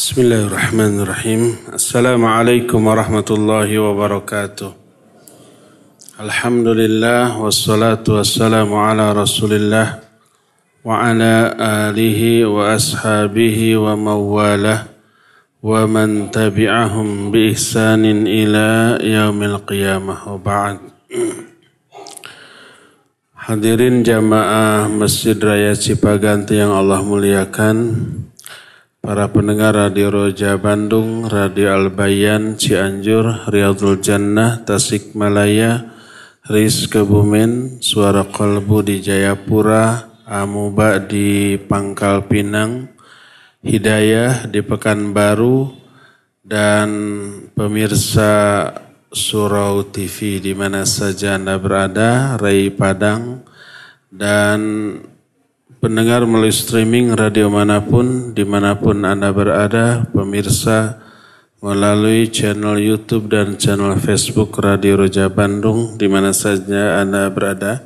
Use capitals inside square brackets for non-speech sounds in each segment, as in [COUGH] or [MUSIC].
Bismillahirrahmanirrahim. Assalamualaikum warahmatullahi wabarakatuh. Alhamdulillah wassalatu wassalamu ala Rasulillah wa ala alihi wa ashabihi wa mawalah wa man tabi'ahum bi ihsanin ila yaumil qiyamah wa ba'd. Hadirin jamaah Masjid Raya Cipaganti yang Allah muliakan, Para pendengar Radio Roja Bandung, Radio Albayan, Cianjur, Riyadul Jannah, Tasikmalaya, Riz Kebumen, Suara Kolbu di Jayapura, Amuba di Pangkal Pinang, Hidayah di Pekanbaru, dan pemirsa Surau TV di mana saja Anda berada, Ray Padang, dan pendengar melalui streaming radio mana pun, di mana pun Anda berada, pemirsa melalui channel YouTube dan channel Facebook Radio Roja Bandung, di mana saja Anda berada.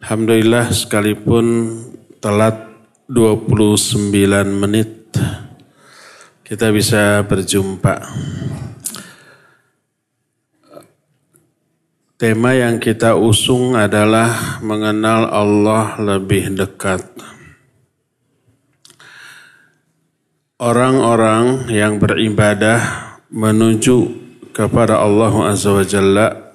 Alhamdulillah sekalipun telat 29 menit, kita bisa berjumpa. Tema yang kita usung adalah mengenal Allah lebih dekat. Orang-orang yang beribadah menuju kepada Allah Azza wa Jalla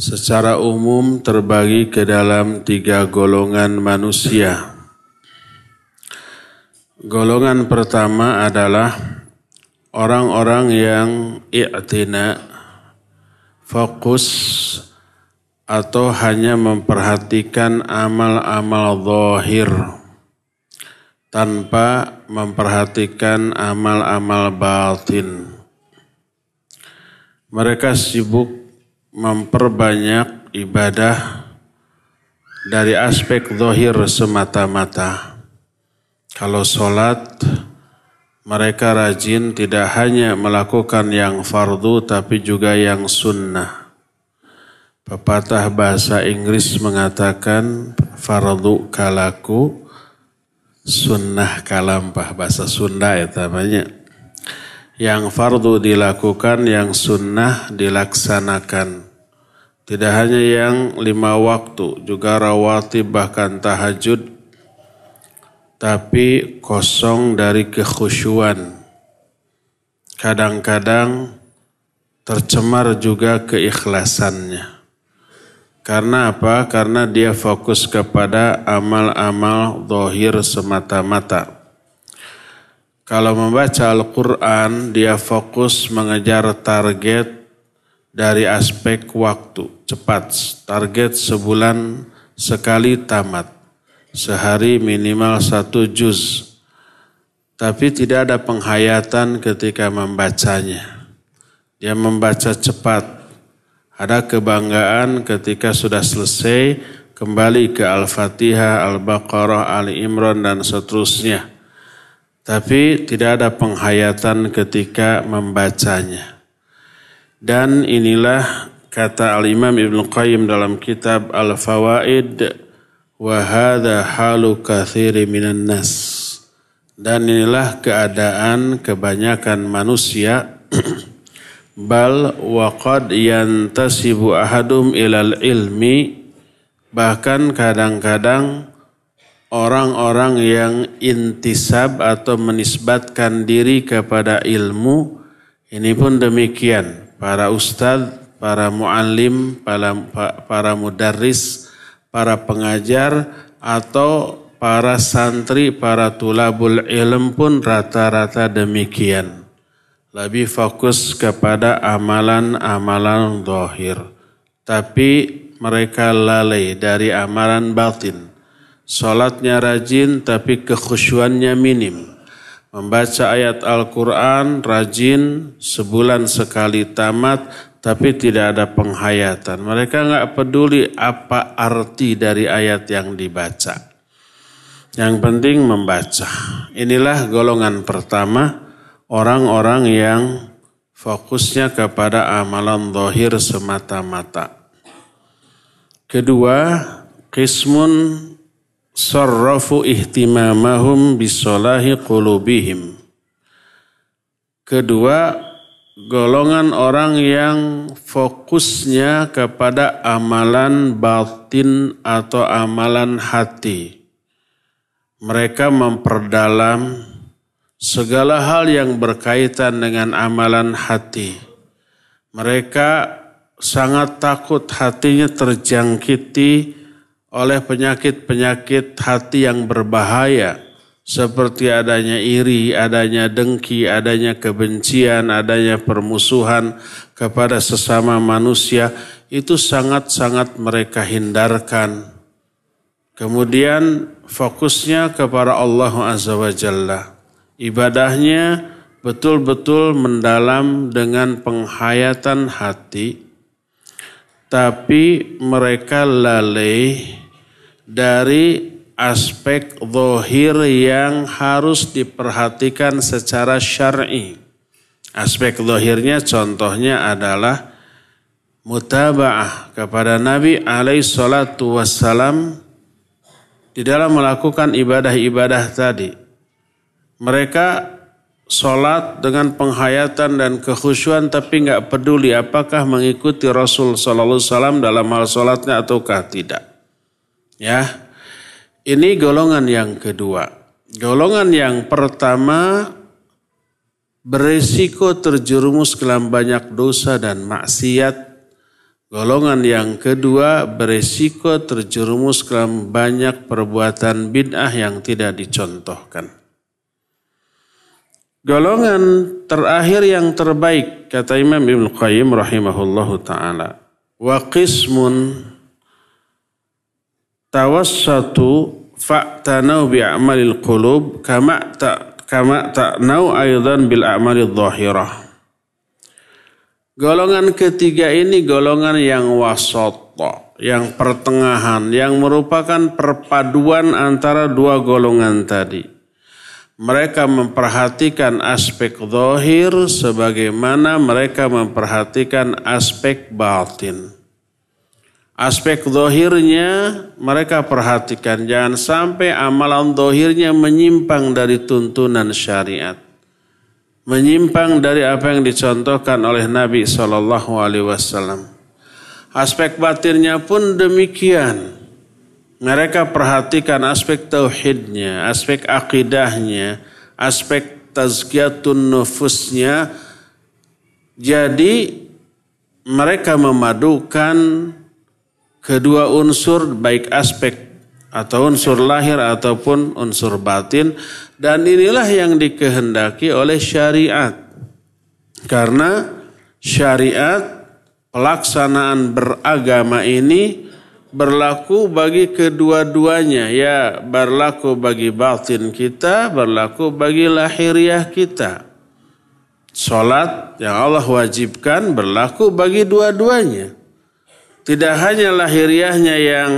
secara umum terbagi ke dalam tiga golongan manusia. Golongan pertama adalah orang-orang yang i'tina fokus atau hanya memperhatikan amal-amal zahir tanpa memperhatikan amal-amal batin. Mereka sibuk memperbanyak ibadah dari aspek zahir semata-mata. Kalau sholat, mereka rajin tidak hanya melakukan yang fardu tapi juga yang sunnah. Pepatah bahasa Inggris mengatakan fardu kalaku sunnah kalampah bahasa Sunda ya namanya. Yang fardu dilakukan, yang sunnah dilaksanakan. Tidak hanya yang lima waktu, juga rawatib bahkan tahajud tapi kosong dari kekhusyuan. Kadang-kadang tercemar juga keikhlasannya. Karena apa? Karena dia fokus kepada amal-amal dohir semata-mata. Kalau membaca Al-Quran, dia fokus mengejar target dari aspek waktu, cepat. Target sebulan sekali tamat sehari minimal satu juz. Tapi tidak ada penghayatan ketika membacanya. Dia membaca cepat. Ada kebanggaan ketika sudah selesai kembali ke Al-Fatihah, Al-Baqarah, Ali Imran dan seterusnya. Tapi tidak ada penghayatan ketika membacanya. Dan inilah kata Al-Imam Ibn Qayyim dalam kitab Al-Fawaid Wahada halu kathiri minan nas. Dan inilah keadaan kebanyakan manusia. [CLEARS THROAT] Bal waqad yantasibu ahadum ilal ilmi. Bahkan kadang-kadang orang-orang yang intisab atau menisbatkan diri kepada ilmu. Ini pun demikian. Para ustadz, para muallim, para, para mudarris, para pengajar atau para santri, para tulabul ilm pun rata-rata demikian. Lebih fokus kepada amalan-amalan dohir. Tapi mereka lalai dari amalan batin. Salatnya rajin tapi kekhusyuannya minim. Membaca ayat Al-Quran rajin sebulan sekali tamat tapi tidak ada penghayatan. Mereka nggak peduli apa arti dari ayat yang dibaca. Yang penting membaca. Inilah golongan pertama orang-orang yang fokusnya kepada amalan dohir semata-mata. Kedua, kismun sarrafu ihtimamahum bisolahi qulubihim. Kedua, golongan orang yang fokusnya kepada amalan batin atau amalan hati. Mereka memperdalam segala hal yang berkaitan dengan amalan hati. Mereka sangat takut hatinya terjangkiti oleh penyakit-penyakit hati yang berbahaya seperti adanya iri, adanya dengki, adanya kebencian, adanya permusuhan kepada sesama manusia, itu sangat-sangat mereka hindarkan. Kemudian fokusnya kepada Allah Azza wa Jalla. Ibadahnya betul-betul mendalam dengan penghayatan hati, tapi mereka lalai dari aspek zahir yang harus diperhatikan secara syar'i. Aspek zahirnya contohnya adalah mutaba'ah kepada Nabi alaihi salatu wassalam di dalam melakukan ibadah-ibadah tadi. Mereka sholat dengan penghayatan dan kekhusyuan tapi nggak peduli apakah mengikuti Rasul Sallallahu Alaihi Wasallam dalam hal sholatnya ataukah tidak. Ya, ini golongan yang kedua. Golongan yang pertama beresiko terjerumus ke dalam banyak dosa dan maksiat. Golongan yang kedua beresiko terjerumus ke dalam banyak perbuatan bid'ah yang tidak dicontohkan. Golongan terakhir yang terbaik kata Imam Ibn Qayyim rahimahullahu taala. Wa qismun tawassatu fa'tanau bi'amalil qulub kama ta kama ta'nau aidan bil a'malil dhahirah. Golongan ketiga ini golongan yang wasat, yang pertengahan, yang merupakan perpaduan antara dua golongan tadi. Mereka memperhatikan aspek zahir sebagaimana mereka memperhatikan aspek batin. Aspek dohirnya mereka perhatikan. Jangan sampai amalan dohirnya menyimpang dari tuntunan syariat. Menyimpang dari apa yang dicontohkan oleh Nabi Wasallam. Aspek batinnya pun demikian. Mereka perhatikan aspek tauhidnya, aspek akidahnya, aspek tazkiyatun nufusnya. Jadi mereka memadukan kedua unsur baik aspek atau unsur lahir ataupun unsur batin dan inilah yang dikehendaki oleh syariat. Karena syariat pelaksanaan beragama ini berlaku bagi kedua-duanya. Ya berlaku bagi batin kita berlaku bagi lahiriah kita. Salat yang Allah wajibkan berlaku bagi dua-duanya tidak hanya lahiriahnya yang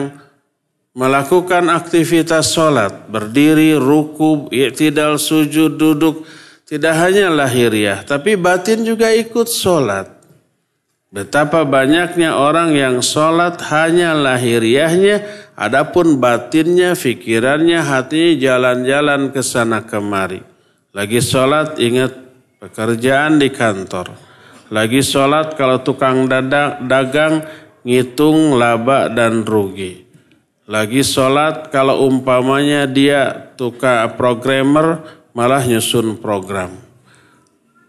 melakukan aktivitas sholat, berdiri, ruku, i'tidal, sujud, duduk, tidak hanya lahiriah, tapi batin juga ikut sholat. Betapa banyaknya orang yang sholat hanya lahiriahnya, adapun batinnya, pikirannya, hatinya jalan-jalan ke sana kemari. Lagi sholat ingat pekerjaan di kantor. Lagi sholat kalau tukang dagang ngitung laba dan rugi. Lagi sholat kalau umpamanya dia tukar programmer malah nyusun program.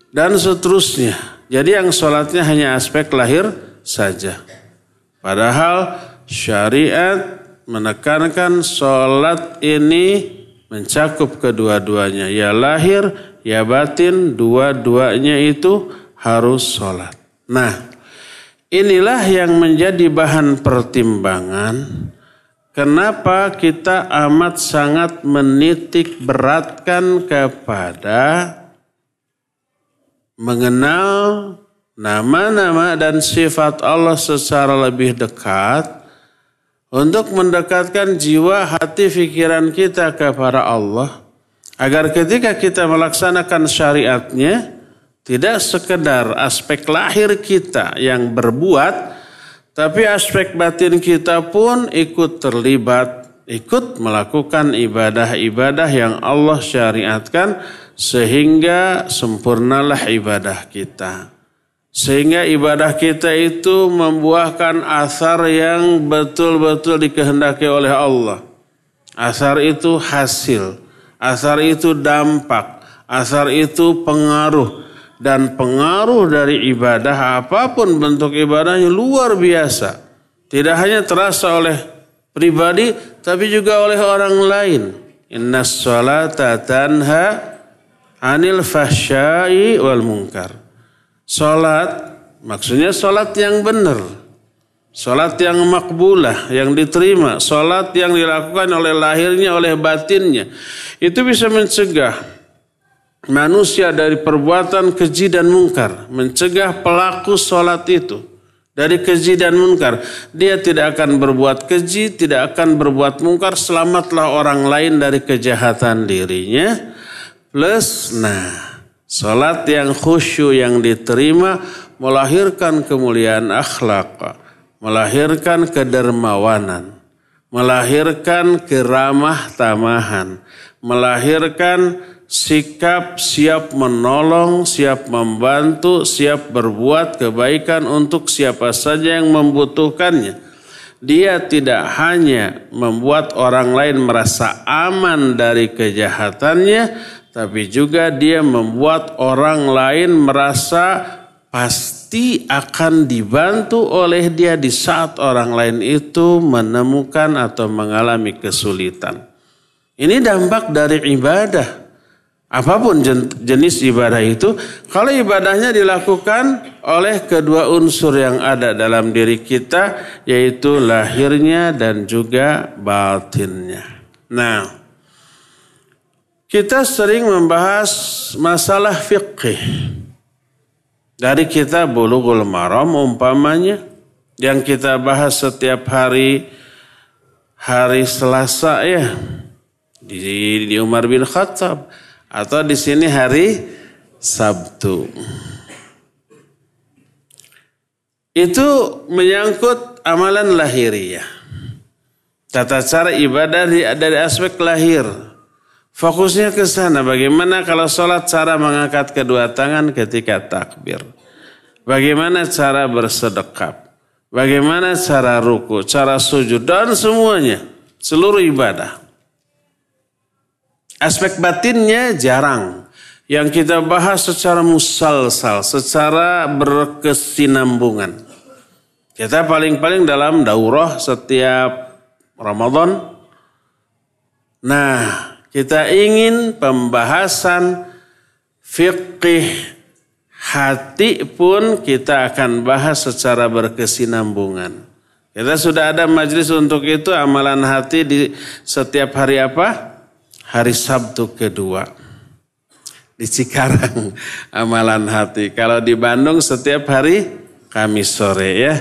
Dan seterusnya. Jadi yang sholatnya hanya aspek lahir saja. Padahal syariat menekankan sholat ini mencakup kedua-duanya. Ya lahir, ya batin, dua-duanya itu harus sholat. Nah, Inilah yang menjadi bahan pertimbangan kenapa kita amat sangat menitik beratkan kepada mengenal nama-nama dan sifat Allah secara lebih dekat untuk mendekatkan jiwa, hati, pikiran kita kepada Allah agar ketika kita melaksanakan syariatnya tidak sekedar aspek lahir kita yang berbuat, tapi aspek batin kita pun ikut terlibat ikut melakukan ibadah-ibadah yang Allah syariatkan sehingga sempurnalah ibadah kita. Sehingga ibadah kita itu membuahkan asar yang betul-betul dikehendaki oleh Allah. Asar itu hasil, asar itu dampak, asar itu pengaruh. Dan pengaruh dari ibadah apa pun bentuk ibadahnya luar biasa. Tidak hanya terasa oleh pribadi tapi juga oleh orang lain. Inna salata tanha anil fahsyai wal munkar. Salat maksudnya salat yang benar. Salat yang makbulah, yang diterima. Salat yang dilakukan oleh lahirnya, oleh batinnya. Itu bisa mencegah manusia dari perbuatan keji dan mungkar. Mencegah pelaku salat itu dari keji dan mungkar. Dia tidak akan berbuat keji, tidak akan berbuat mungkar. Selamatlah orang lain dari kejahatan dirinya. Plus, nah Salat yang khusyuk yang diterima melahirkan kemuliaan akhlak, melahirkan kedermawanan, melahirkan keramah tamahan, melahirkan sikap siap menolong, siap membantu, siap berbuat kebaikan untuk siapa saja yang membutuhkannya. Dia tidak hanya membuat orang lain merasa aman dari kejahatannya, tapi juga dia membuat orang lain merasa pasti akan dibantu oleh dia di saat orang lain itu menemukan atau mengalami kesulitan. Ini dampak dari ibadah. Apa pun jenis ibadah itu, kalau ibadahnya dilakukan oleh kedua unsur yang ada dalam diri kita, yaitu lahirnya dan juga batinnya. Nah, kita sering membahas masalah fikih. Dari kita bulughul maram umpamanya yang kita bahas setiap hari hari Selasa ya di, di Umar bin Khattab atau di sini hari Sabtu. Itu menyangkut amalan lahiriah. Tata cara ibadah dari aspek lahir Fokusnya ke sana. Bagaimana kalau sholat cara mengangkat kedua tangan ketika takbir. Bagaimana cara bersedekap. Bagaimana cara ruku, cara sujud, dan semuanya. Seluruh ibadah. Aspek batinnya jarang. Yang kita bahas secara musalsal, secara berkesinambungan. Kita paling-paling dalam daurah setiap Ramadan. Nah, kita ingin pembahasan fikih hati pun kita akan bahas secara berkesinambungan. Kita sudah ada majlis untuk itu amalan hati di setiap hari apa? Hari Sabtu kedua. Di Cikarang [LAUGHS] amalan hati. Kalau di Bandung setiap hari Kamis sore ya.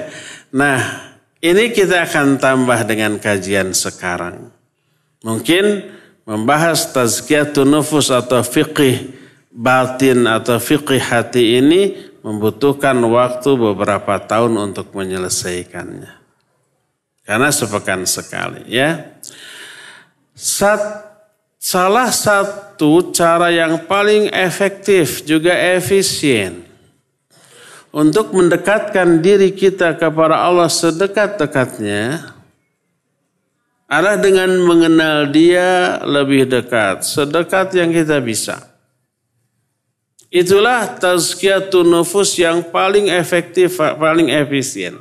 Nah ini kita akan tambah dengan kajian sekarang. Mungkin membahas tazkiyatun nufus atau fiqih batin atau fiqih hati ini membutuhkan waktu beberapa tahun untuk menyelesaikannya. Karena sepekan sekali ya. Sat, salah satu cara yang paling efektif juga efisien untuk mendekatkan diri kita kepada Allah sedekat-dekatnya adalah dengan mengenal dia lebih dekat, sedekat yang kita bisa. Itulah tazkiyatun nufus yang paling efektif, paling efisien.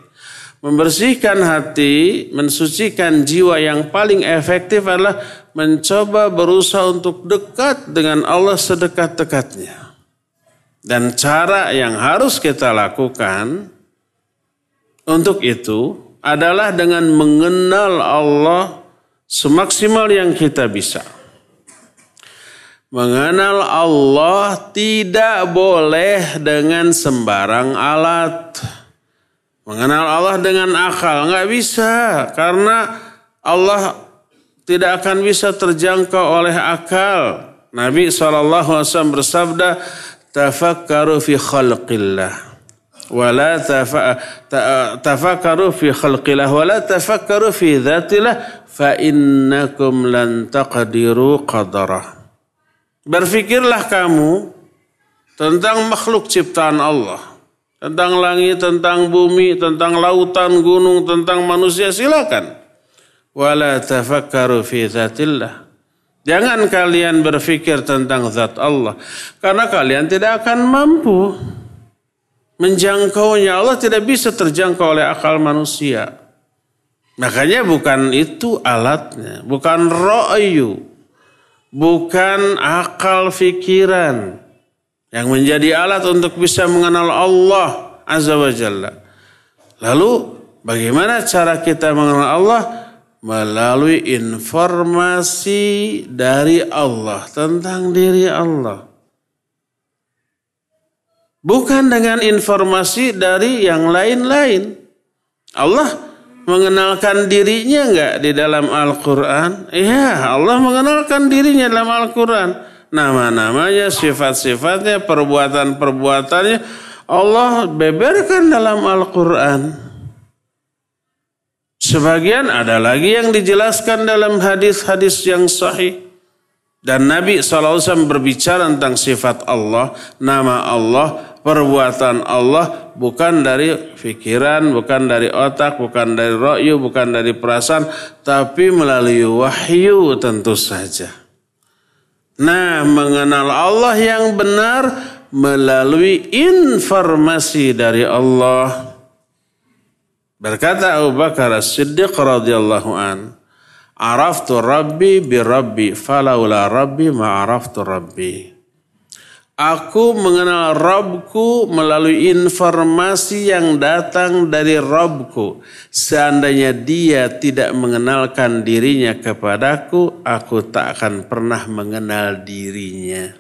Membersihkan hati, mensucikan jiwa yang paling efektif adalah mencoba berusaha untuk dekat dengan Allah sedekat-dekatnya. Dan cara yang harus kita lakukan untuk itu adalah dengan mengenal Allah semaksimal yang kita bisa. Mengenal Allah tidak boleh dengan sembarang alat. Mengenal Allah dengan akal nggak bisa karena Allah tidak akan bisa terjangkau oleh akal. Nabi SAW bersabda, tafakkaru fi khalqillah. wala tafakkaru fi khalqillah wala tafakkaru fi dzatillah fa innakum lan taqdiru qadarah. Berfikirlah kamu tentang makhluk ciptaan Allah, tentang langit, tentang bumi, tentang lautan, gunung, tentang manusia silakan. Wala tafakkaru fi dzatillah. Jangan kalian berfikir tentang zat Allah karena kalian tidak akan mampu menjangkaunya. Allah tidak bisa terjangkau oleh akal manusia. Makanya bukan itu alatnya, bukan ro'yu, bukan akal fikiran yang menjadi alat untuk bisa mengenal Allah Azza wa Jalla. Lalu bagaimana cara kita mengenal Allah? Melalui informasi dari Allah tentang diri Allah. Bukan dengan informasi dari yang lain-lain. Allah mengenalkan dirinya enggak di dalam Al-Quran? Iya, Allah mengenalkan dirinya dalam Al-Quran. Nama-namanya, sifat-sifatnya, perbuatan-perbuatannya Allah beberkan dalam Al-Quran. Sebagian ada lagi yang dijelaskan dalam hadis-hadis yang sahih. Dan Nabi SAW berbicara tentang sifat Allah, nama Allah, perbuatan Allah bukan dari pikiran, bukan dari otak, bukan dari ro'yu, bukan dari perasaan, tapi melalui wahyu tentu saja. Nah, mengenal Allah yang benar melalui informasi dari Allah. Berkata Abu Bakar As-Siddiq radhiyallahu an, "Araftu Rabbi bi Rabbi, falaula Rabbi ma araftu Rabbi." Aku mengenal Robku melalui informasi yang datang dari Robku. Seandainya dia tidak mengenalkan dirinya kepadaku, aku tak akan pernah mengenal dirinya.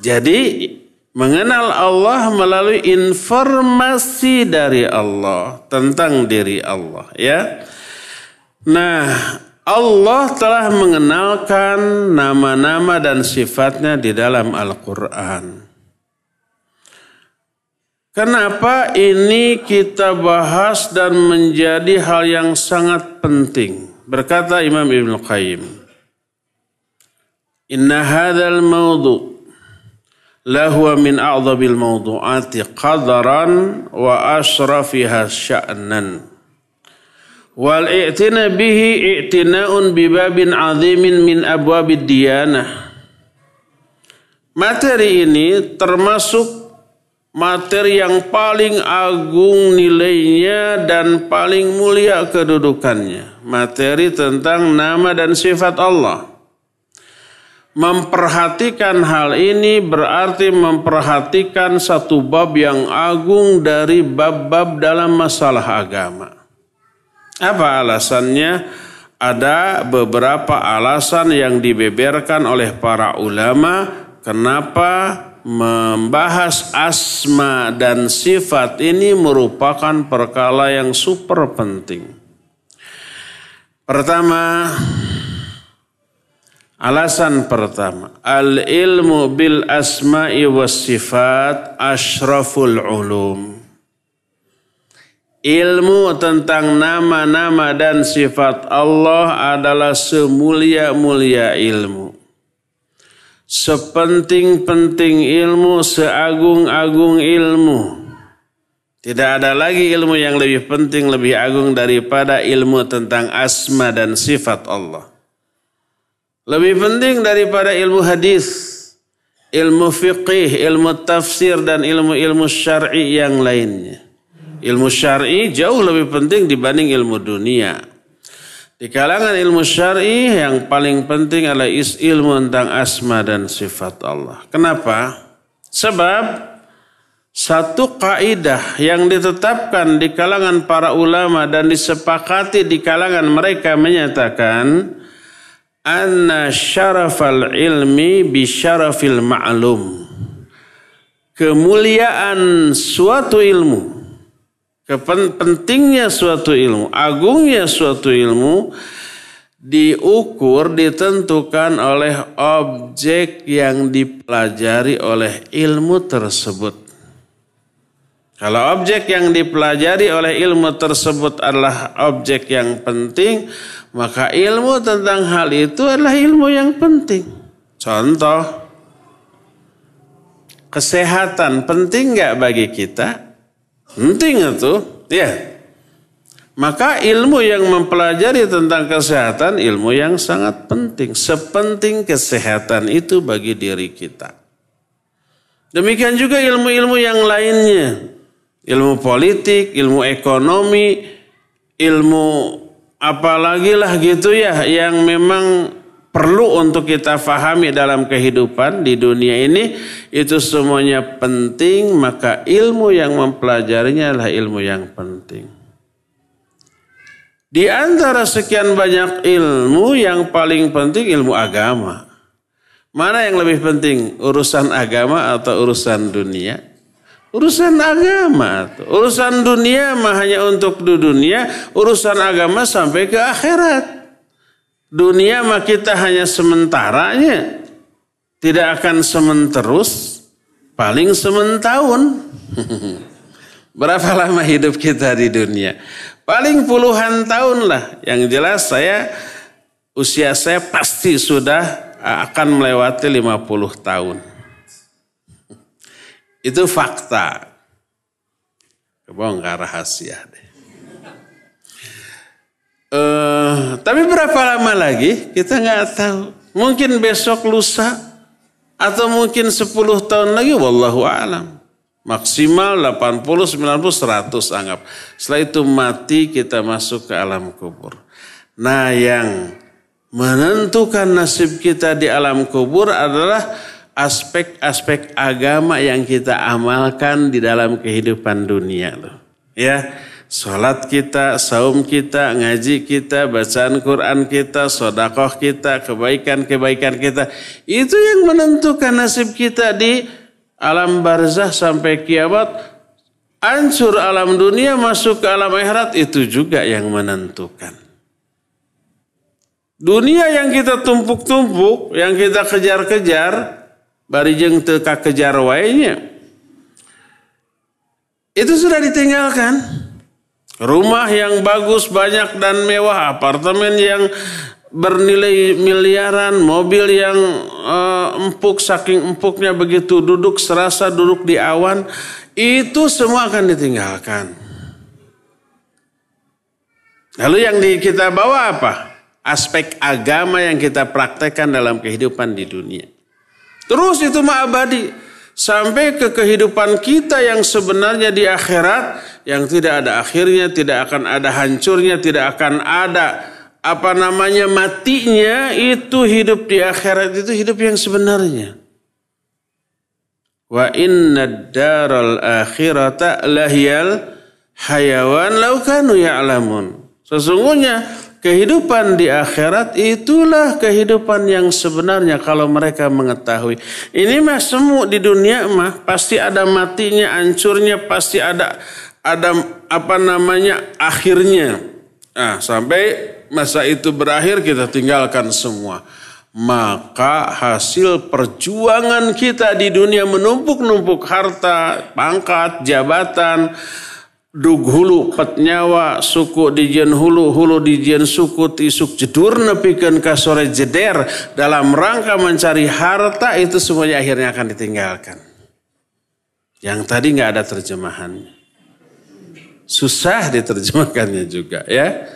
Jadi mengenal Allah melalui informasi dari Allah tentang diri Allah ya. Nah, Allah telah mengenalkan nama-nama dan sifatnya di dalam Al-Quran. Kenapa ini kita bahas dan menjadi hal yang sangat penting? Berkata Imam Ibn Qayyim. Inna hadal mawdu' lahuwa min a'zabil mawdu'ati qadaran wa asrafiha sya'nan. Wal i'tina bihi i'tina'un bibabin azimin min abwabid diyanah. Materi ini termasuk materi yang paling agung nilainya dan paling mulia kedudukannya. Materi tentang nama dan sifat Allah. Memperhatikan hal ini berarti memperhatikan satu bab yang agung dari bab-bab dalam masalah agama. Apa alasannya? Ada beberapa alasan yang dibeberkan oleh para ulama kenapa membahas asma dan sifat ini merupakan perkala yang super penting. Pertama, alasan pertama, al ilmu bil asma'i was sifat ashraful ulum. Ilmu tentang nama-nama dan sifat Allah adalah semulia-mulia ilmu. Sepenting-penting ilmu, seagung-agung ilmu. Tidak ada lagi ilmu yang lebih penting, lebih agung daripada ilmu tentang asma dan sifat Allah. Lebih penting daripada ilmu hadis, ilmu fiqih, ilmu tafsir dan ilmu-ilmu syar'i yang lainnya. Ilmu syar'i jauh lebih penting dibanding ilmu dunia. Di kalangan ilmu syar'i yang paling penting adalah ilmu tentang asma dan sifat Allah. Kenapa? Sebab satu kaidah yang ditetapkan di kalangan para ulama dan disepakati di kalangan mereka menyatakan anna syarafal ilmi bi syarafil ma'lum. Kemuliaan suatu ilmu pentingnya suatu ilmu, agungnya suatu ilmu diukur ditentukan oleh objek yang dipelajari oleh ilmu tersebut. Kalau objek yang dipelajari oleh ilmu tersebut adalah objek yang penting, maka ilmu tentang hal itu adalah ilmu yang penting. Contoh, kesehatan penting nggak bagi kita? Penting itu, ya. Maka ilmu yang mempelajari tentang kesehatan ilmu yang sangat penting. Sepenting kesehatan itu bagi diri kita. Demikian juga ilmu-ilmu yang lainnya ilmu politik, ilmu ekonomi, ilmu apalagi lah gitu ya yang memang perlu untuk kita fahami dalam kehidupan di dunia ini itu semuanya penting maka ilmu yang mempelajarinya adalah ilmu yang penting. Di antara sekian banyak ilmu yang paling penting ilmu agama. Mana yang lebih penting urusan agama atau urusan dunia? Urusan agama. Urusan dunia mah hanya untuk di dunia. Urusan agama sampai ke akhirat. Dunia mah kita hanya sementaranya. Tidak akan sementerus. Paling sementahun. [LAUGHS] Berapa lama hidup kita di dunia? Paling puluhan tahun lah. Yang jelas saya usia saya pasti sudah akan melewati 50 tahun. Itu fakta. Kebongkar rahasia deh. Uh, tapi berapa lama lagi kita nggak tahu. Mungkin besok lusa atau mungkin 10 tahun lagi wallahu alam. Maksimal 80, 90, 100 anggap. Setelah itu mati kita masuk ke alam kubur. Nah yang menentukan nasib kita di alam kubur adalah aspek-aspek agama yang kita amalkan di dalam kehidupan dunia loh. Ya, sholat kita, saum kita, ngaji kita, bacaan Quran kita, sodakoh kita, kebaikan-kebaikan kita. Itu yang menentukan nasib kita di alam barzah sampai kiamat. Ancur alam dunia masuk ke alam akhirat itu juga yang menentukan. Dunia yang kita tumpuk-tumpuk, yang kita kejar-kejar, barijeng teka kejar wainya. Itu sudah ditinggalkan. Rumah yang bagus, banyak dan mewah, apartemen yang bernilai miliaran, mobil yang uh, empuk saking empuknya begitu duduk serasa duduk di awan, itu semua akan ditinggalkan. Lalu yang di, kita bawa apa? Aspek agama yang kita praktekkan dalam kehidupan di dunia. Terus itu mah abadi. Sampai ke kehidupan kita yang sebenarnya di akhirat. Yang tidak ada akhirnya, tidak akan ada hancurnya, tidak akan ada apa namanya matinya. Itu hidup di akhirat itu hidup yang sebenarnya. Wa inna daral akhirata lahiyal hayawan laukanu ya'lamun. Sesungguhnya Kehidupan di akhirat itulah kehidupan yang sebenarnya kalau mereka mengetahui. Ini mah semua di dunia mah pasti ada matinya, hancurnya, pasti ada ada apa namanya akhirnya. Nah, sampai masa itu berakhir kita tinggalkan semua. Maka hasil perjuangan kita di dunia menumpuk-numpuk harta, pangkat, jabatan, dug hulu pet nyawa suku dijen hulu hulu dijen suku tisuk jedur nepikan kasore jeder. Dalam rangka mencari harta itu semuanya akhirnya akan ditinggalkan. Yang tadi nggak ada terjemahannya susah diterjemahkannya juga ya.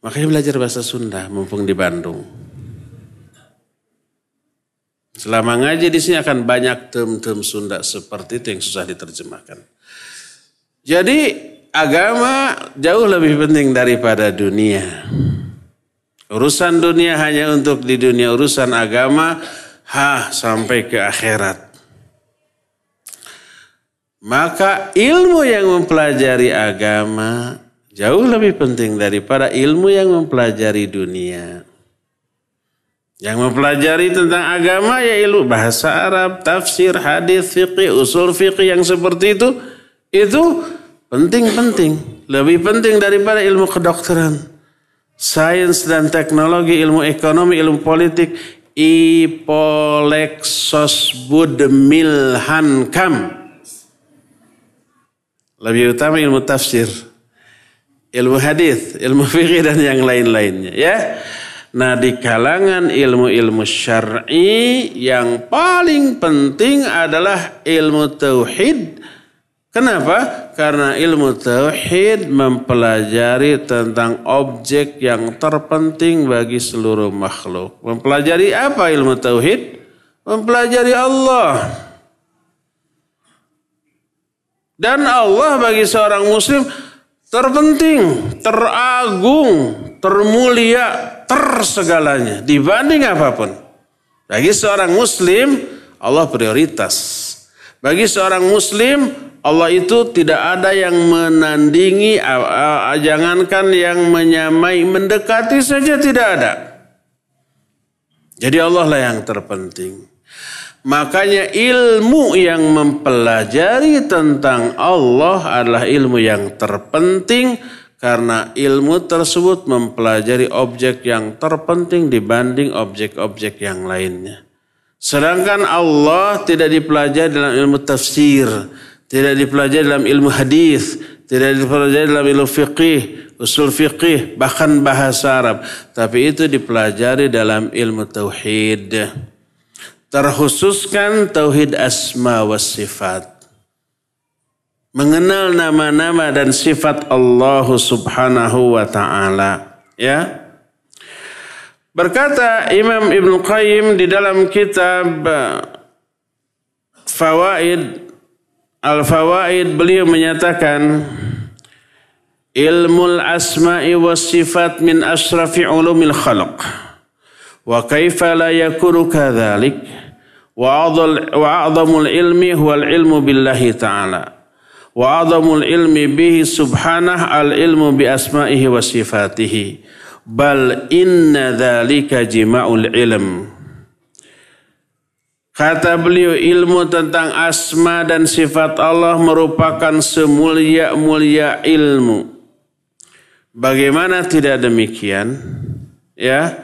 Makanya belajar bahasa Sunda mumpung di Bandung. Selama ngaji di sini akan banyak tem-tem Sunda seperti itu yang susah diterjemahkan jadi agama jauh lebih penting daripada dunia. Urusan dunia hanya untuk di dunia, urusan agama ha sampai ke akhirat. Maka ilmu yang mempelajari agama jauh lebih penting daripada ilmu yang mempelajari dunia. Yang mempelajari tentang agama ya ilmu bahasa Arab, tafsir, hadis, fikih, usul fikih yang seperti itu itu penting-penting, lebih penting daripada ilmu kedokteran, sains dan teknologi, ilmu ekonomi, ilmu politik. Ipolexos Budmilhankam. Lebih utama ilmu tafsir. Ilmu hadis, ilmu fikih dan yang lain-lainnya ya. Nah di kalangan ilmu-ilmu syar'i yang paling penting adalah ilmu tauhid. Kenapa? Karena ilmu tauhid mempelajari tentang objek yang terpenting bagi seluruh makhluk. Mempelajari apa ilmu tauhid? Mempelajari Allah. Dan Allah bagi seorang muslim terpenting, teragung, termulia, tersegalanya dibanding apa pun. Bagi seorang muslim, Allah prioritas. Bagi seorang muslim, Allah itu tidak ada yang menandingi, jangankan yang menyamai, mendekati saja tidak ada. Jadi Allah lah yang terpenting. Makanya ilmu yang mempelajari tentang Allah adalah ilmu yang terpenting karena ilmu tersebut mempelajari objek yang terpenting dibanding objek-objek yang lainnya. Sedangkan Allah tidak dipelajari dalam ilmu tafsir, tidak dipelajari dalam ilmu hadis, tidak dipelajari dalam ilmu fiqih, usul fiqih, bahkan bahasa Arab. Tapi itu dipelajari dalam ilmu tauhid terkhususkan tauhid asma wa sifat. Mengenal nama-nama dan sifat Allah Subhanahu wa taala, ya. Berkata Imam Ibn Qayyim di dalam kitab eh, Fawaid Al-Fawaid beliau menyatakan Ilmul asma'i was sifat min asrafi ulumil khalq. Wa kaifa la yakunu kadhalik? Wa a'zamul ilmi huwal ilmu billahi ta'ala. Wa azamul ilmi bihi subhanah al ilmu bi asma'ihi wa sifatihi. Bal inna dhalika jima'ul ilm. Kata beliau ilmu tentang asma dan sifat Allah merupakan semulia-mulia ilmu. Bagaimana tidak demikian? Ya.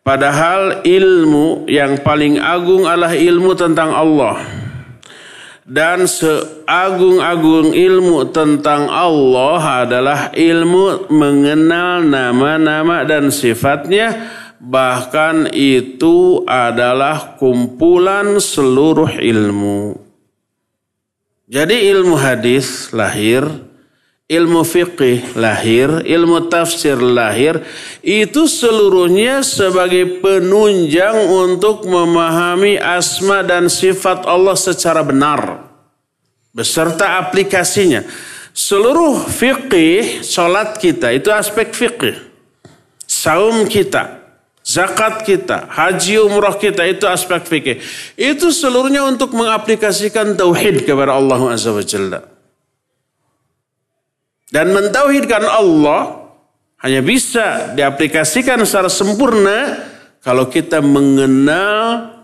Padahal ilmu yang paling agung adalah ilmu tentang Allah. Dan seagung-agung ilmu tentang Allah adalah ilmu mengenal nama-nama dan sifatnya. Bahkan itu adalah kumpulan seluruh ilmu. Jadi ilmu hadis lahir ilmu fiqih lahir, ilmu tafsir lahir, itu seluruhnya sebagai penunjang untuk memahami asma dan sifat Allah secara benar. Beserta aplikasinya. Seluruh fiqih, sholat kita, itu aspek fiqih. Saum kita, zakat kita, haji umrah kita, itu aspek fikih. Itu seluruhnya untuk mengaplikasikan tauhid kepada Allah Azza wa. Dan mentauhidkan Allah hanya bisa diaplikasikan secara sempurna kalau kita mengenal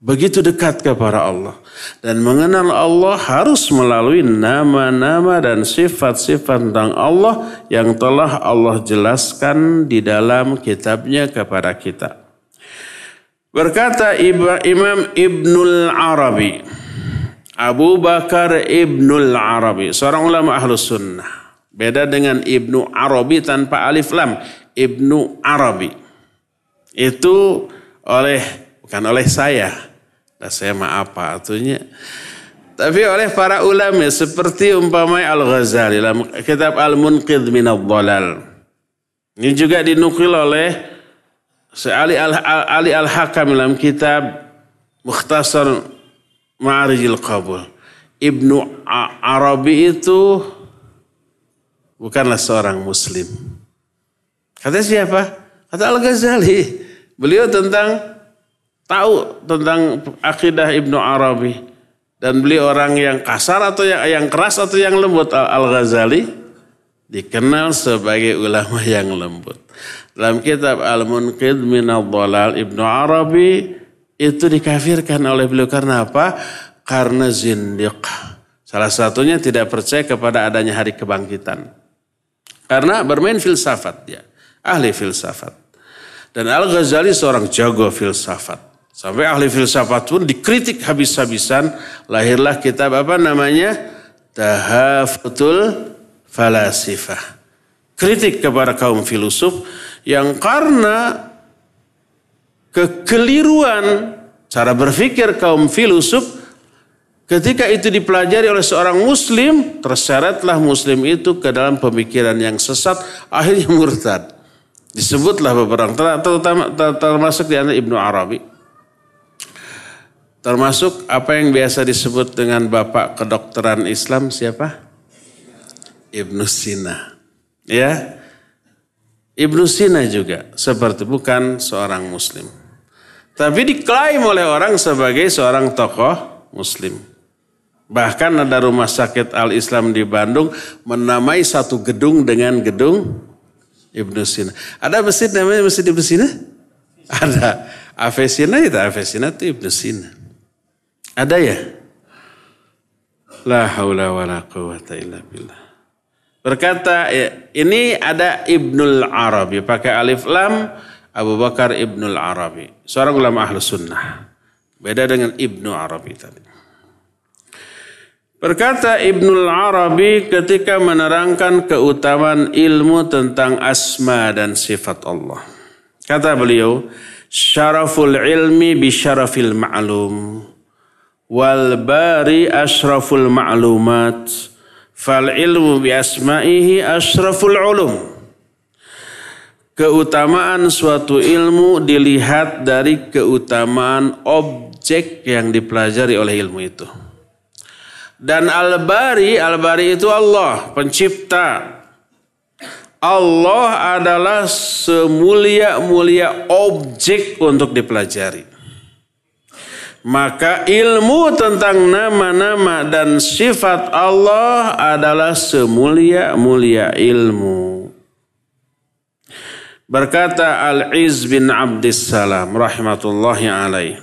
begitu dekat kepada Allah. Dan mengenal Allah harus melalui nama-nama dan sifat-sifat tentang Allah yang telah Allah jelaskan di dalam kitabnya kepada kita. Berkata Imam Ibnul Arabi, Abu Bakar Ibnul Arabi, seorang ulama ahlu sunnah. Beda dengan Ibnu Arabi tanpa alif lam. Ibnu Arabi. Itu oleh, bukan oleh saya. Nah, saya maaf apa artinya. Tapi oleh para ulama seperti umpamai Al-Ghazali dalam kitab Al-Munqidh min Al-Dhalal. Ini juga dinukil oleh Ali Al-Hakam dalam kitab Mukhtasar Ma'arijil Qabul. Ibnu Arabi itu bukanlah seorang muslim. Kata siapa? Kata Al-Ghazali. Beliau tentang tahu tentang akidah Ibnu Arabi dan beliau orang yang kasar atau yang, yang keras atau yang lembut Al-Ghazali dikenal sebagai ulama yang lembut. Dalam kitab Al-Munqidh min Ibnu Arabi itu dikafirkan oleh beliau karena apa? Karena zindiq. Salah satunya tidak percaya kepada adanya hari kebangkitan. Karena bermain filsafat dia. Ahli filsafat. Dan Al-Ghazali seorang jago filsafat. Sampai ahli filsafat pun dikritik habis-habisan. Lahirlah kitab apa namanya? tahafutul falasifah. Kritik kepada kaum filosof yang karena kekeliruan cara berpikir kaum filosof ketika itu dipelajari oleh seorang muslim terseretlah muslim itu ke dalam pemikiran yang sesat akhirnya murtad. Disebutlah beberapa terutama termasuk di antara Ibnu Arabi. Termasuk apa yang biasa disebut dengan bapak kedokteran Islam siapa? Ibnu Sina. Ya Ibnu Sina juga seperti bukan seorang muslim tapi diklaim oleh orang sebagai seorang tokoh muslim. Bahkan ada rumah sakit Al-Islam di Bandung menamai satu gedung dengan gedung Ibnu Sina. Ada masjid namanya Masjid Ibnu Sina? Ada. Avesina itu Avesina itu Ibnu Sina. Ada ya? La haula wa la quwata illa billah. Berkata, ya, ini ada Ibnul Arabi pakai alif lam Abu Bakar Ibnul Arabi. Seorang ulama ahlu sunnah. Beda dengan Ibnu Arabi tadi. Berkata Ibnul Arabi ketika menerangkan keutamaan ilmu tentang asma dan sifat Allah. Kata beliau, syaraful ilmi bi syarafil ma'lum. Wal bari ashraful ma'lumat. Fal ilmu bi asma'ihi ashraful ulum. Keutamaan suatu ilmu dilihat dari keutamaan objek yang dipelajari oleh ilmu itu. Dan Al-Bari, Al-Bari itu Allah, pencipta. Allah adalah semulia-mulia objek untuk dipelajari. Maka ilmu tentang nama-nama dan sifat Allah adalah semulia-mulia ilmu. Berkata Al-Iz bin Abdissalam rahmatullahi alaih.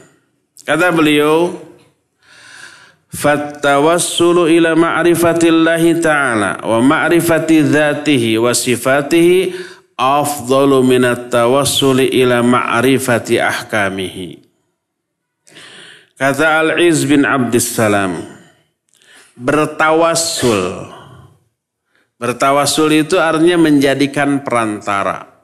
Kata beliau, Fattawassulu ila ma'rifatillahi ta'ala wa ma'rifati dhatihi wa sifatihi afdalu minat tawassuli ila ma'rifati ahkamihi. Kata Al-Iz bin Abdissalam, bertawassul. Bertawassul itu artinya menjadikan perantara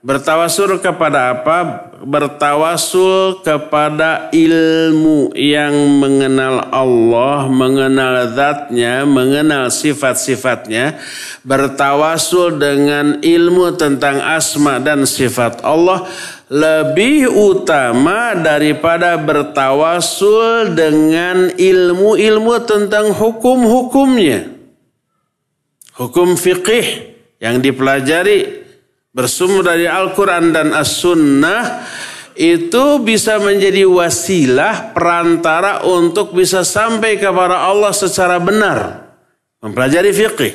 Bertawasul kepada apa? Bertawasul kepada ilmu yang mengenal Allah, mengenal zatnya, mengenal sifat-sifatnya. Bertawasul dengan ilmu tentang asma dan sifat Allah lebih utama daripada bertawasul dengan ilmu-ilmu tentang hukum-hukumnya. Hukum fikih yang dipelajari bersumber dari Al-Quran dan As-Sunnah itu bisa menjadi wasilah perantara untuk bisa sampai kepada Allah secara benar. Mempelajari fiqih,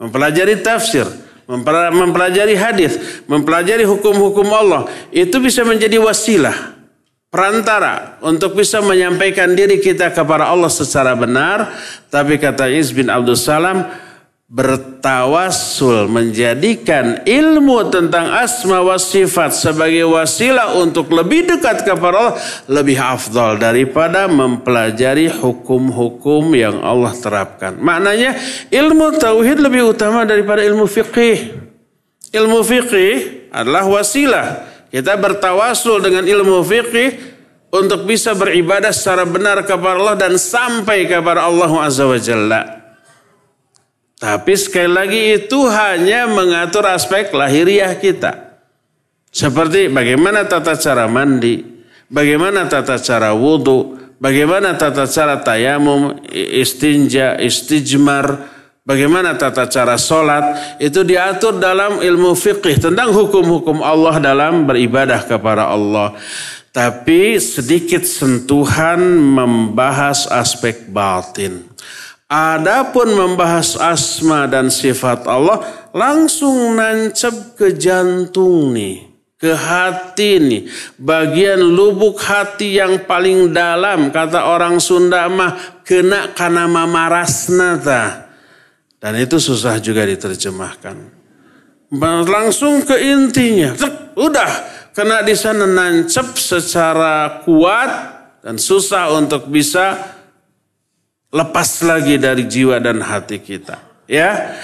mempelajari tafsir, mempelajari hadis, mempelajari hukum-hukum Allah. Itu bisa menjadi wasilah perantara untuk bisa menyampaikan diri kita kepada Allah secara benar. Tapi kata Iz bin Abdul Salam, bertawassul menjadikan ilmu tentang asma wa sifat sebagai wasilah untuk lebih dekat kepada Allah lebih afdal daripada mempelajari hukum-hukum yang Allah terapkan. Maknanya ilmu tauhid lebih utama daripada ilmu fiqih. Ilmu fiqih adalah wasilah. Kita bertawasul dengan ilmu fiqih untuk bisa beribadah secara benar kepada Allah dan sampai kepada Allah Azza wa Jalla. Tapi sekali lagi itu hanya mengatur aspek lahiriah kita. Seperti bagaimana tata cara mandi, bagaimana tata cara wudhu, bagaimana tata cara tayamum, istinja, istijmar, bagaimana tata cara sholat. Itu diatur dalam ilmu fikih tentang hukum-hukum Allah dalam beribadah kepada Allah. Tapi sedikit sentuhan membahas aspek batin. Adapun membahas asma dan sifat Allah langsung nancep ke jantung nih, ke hati nih. Bagian lubuk hati yang paling dalam kata orang Sunda mah kena karena mamarasna ta. Dan itu susah juga diterjemahkan. Langsung ke intinya. Udah kena di sana nancep secara kuat dan susah untuk bisa lepas lagi dari jiwa dan hati kita. Ya,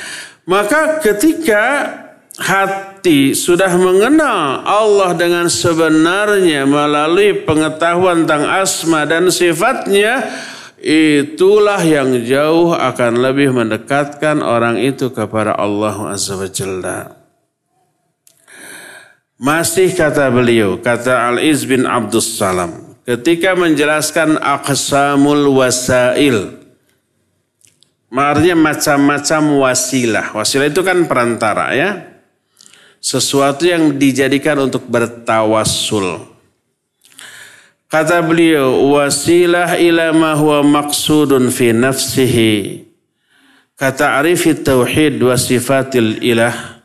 maka ketika hati sudah mengenal Allah dengan sebenarnya melalui pengetahuan tentang asma dan sifatnya, itulah yang jauh akan lebih mendekatkan orang itu kepada Allah Azza wa Jalla. Masih kata beliau, kata Al-Iz bin Abdus Salam, ketika menjelaskan aqsamul wasail, Artinya macam-macam wasilah. Wasilah itu kan perantara ya. Sesuatu yang dijadikan untuk bertawassul. Kata beliau, wasilah ila ma huwa maqsudun fi nafsihi. Kata arifi tauhid wa sifatil ilah.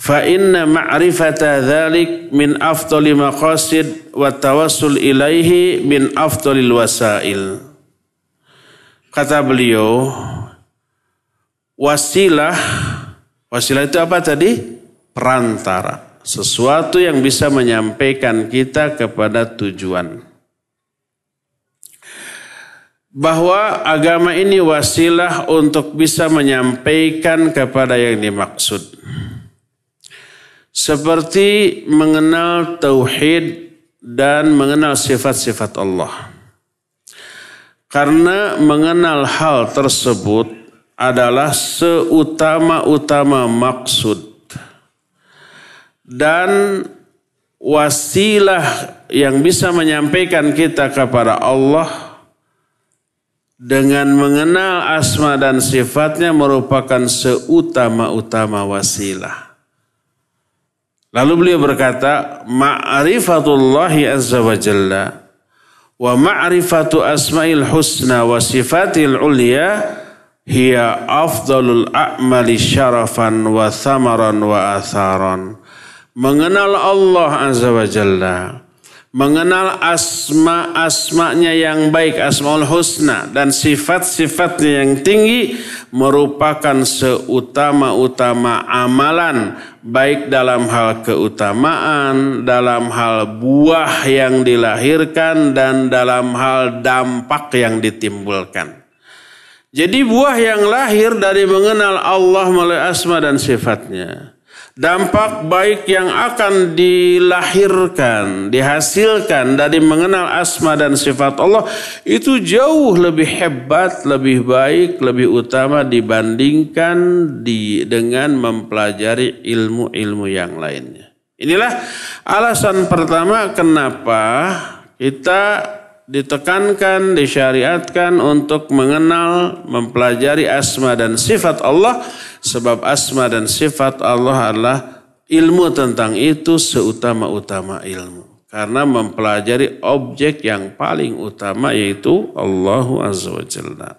Fa inna ma'rifata dhalik min afdali maqasid wa tawassul ilaihi min afdalil wasail. Kata beliau, wasilah, wasilah itu apa tadi? Perantara sesuatu yang bisa menyampaikan kita kepada tujuan. Bahwa agama ini wasilah untuk bisa menyampaikan kepada yang dimaksud. Seperti mengenal tauhid dan mengenal sifat-sifat Allah. Karena mengenal hal tersebut adalah seutama-utama maksud dan wasilah yang bisa menyampaikan kita kepada Allah dengan mengenal asma dan sifatnya merupakan seutama-utama wasilah. Lalu beliau berkata, ma'rifatullahi azza wa jalla wa ma'rifatu asma'il husna wa sifatil ulia hiya afdalul a'mali syarafan wa thamaran wa atharan. Mengenal Allah Azza wa Jalla, mengenal asma-asmanya yang baik, asmaul husna dan sifat-sifatnya yang tinggi merupakan seutama-utama amalan baik dalam hal keutamaan, dalam hal buah yang dilahirkan dan dalam hal dampak yang ditimbulkan. Jadi buah yang lahir dari mengenal Allah melalui asma dan sifatnya dampak baik yang akan dilahirkan, dihasilkan dari mengenal asma dan sifat Allah itu jauh lebih hebat, lebih baik, lebih utama dibandingkan di, dengan mempelajari ilmu-ilmu yang lainnya. Inilah alasan pertama kenapa kita ditekankan, disyariatkan untuk mengenal, mempelajari asma dan sifat Allah. Sebab asma dan sifat Allah adalah ilmu tentang itu seutama-utama ilmu. Karena mempelajari objek yang paling utama yaitu Allah Azza wa Jalla.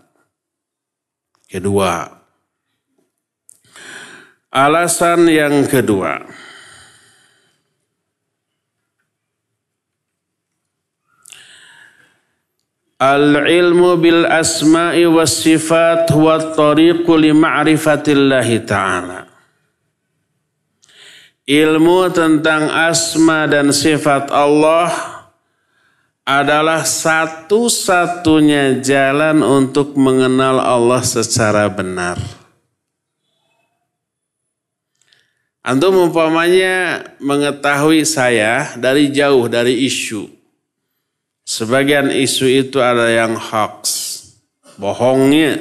Kedua, alasan yang kedua. Al-ilmu bil asma'i was sifat huwa tariqu li ma'rifatillahi ta'ala. Ilmu tentang asma dan sifat Allah adalah satu-satunya jalan untuk mengenal Allah secara benar. Antum umpamanya mengetahui saya dari jauh dari isu Sebagian isu itu ada yang hoax, bohongnya.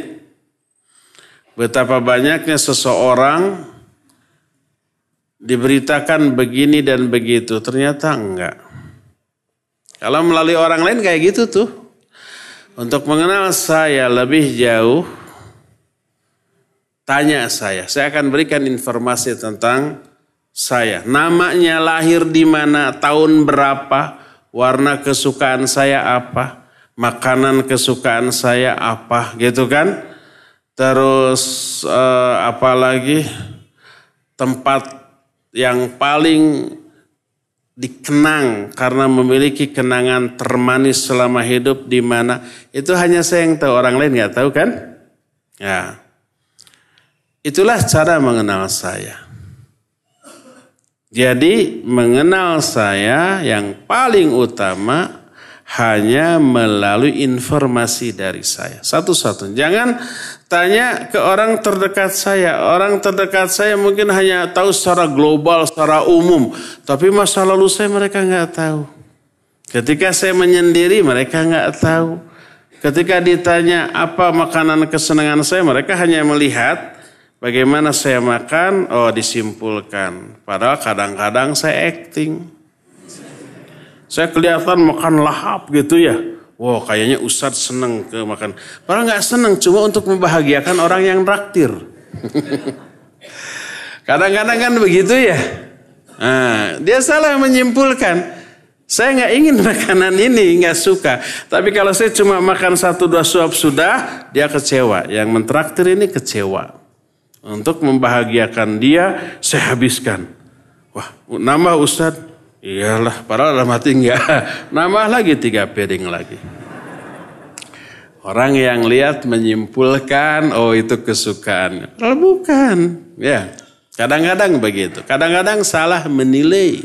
Betapa banyaknya seseorang diberitakan begini dan begitu, ternyata enggak. Kalau melalui orang lain kayak gitu tuh. Untuk mengenal saya lebih jauh, tanya saya. Saya akan berikan informasi tentang saya. Namanya lahir di mana, tahun berapa, warna kesukaan saya apa, makanan kesukaan saya apa, gitu kan? Terus eh, apalagi tempat yang paling dikenang karena memiliki kenangan termanis selama hidup di mana itu hanya saya yang tahu orang lain nggak tahu kan? Ya, itulah cara mengenal saya. Jadi mengenal saya yang paling utama hanya melalui informasi dari saya. Satu-satu. Jangan tanya ke orang terdekat saya. Orang terdekat saya mungkin hanya tahu secara global, secara umum. Tapi masa lalu saya mereka nggak tahu. Ketika saya menyendiri mereka nggak tahu. Ketika ditanya apa makanan kesenangan saya, mereka hanya melihat bagaimana saya makan, oh disimpulkan. Padahal kadang-kadang saya acting. Saya kelihatan makan lahap gitu ya. Wow kayaknya Ustadz seneng ke makan. Padahal nggak seneng cuma untuk membahagiakan orang yang traktir. [LAUGHS] Kadang-kadang kan begitu ya. Nah, dia salah menyimpulkan. Saya nggak ingin [LAUGHS] makanan ini, nggak suka. Tapi kalau saya cuma makan satu dua suap sudah, dia kecewa. Yang mentraktir ini kecewa. Untuk membahagiakan dia, saya habiskan. Wah, nama Ustadz Iyalah, padahal dalam hati enggak. [LAUGHS] Nama lagi tiga piring lagi. Orang yang lihat menyimpulkan, oh itu kesukaan. Kalau bukan, ya. Kadang-kadang begitu. Kadang-kadang salah menilai.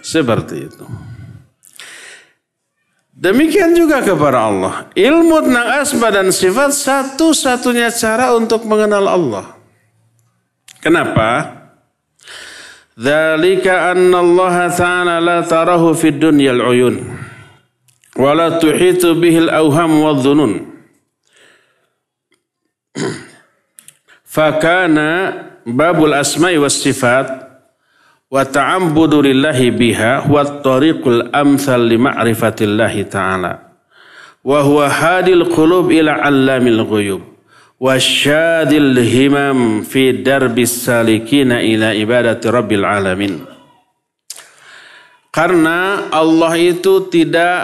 Seperti itu. Demikian juga kepada Allah. Ilmu tentang asma dan sifat satu-satunya cara untuk mengenal Allah. Kenapa? Dzalika anna Allah ta'ala la tarahu fid dunyal uyun wa la tuhitu bihil awham wadh-dhunun. Fakana babul asma'i was sifat wa ta'ambudu lillahi biha wa tariqul amsal li ma'rifatillahi ta'ala. Wa huwa hadil qulub ila allamil ghuyub. Wa syadil himam fi darbis salikina ila ibadati rabbil alamin. Karena Allah itu tidak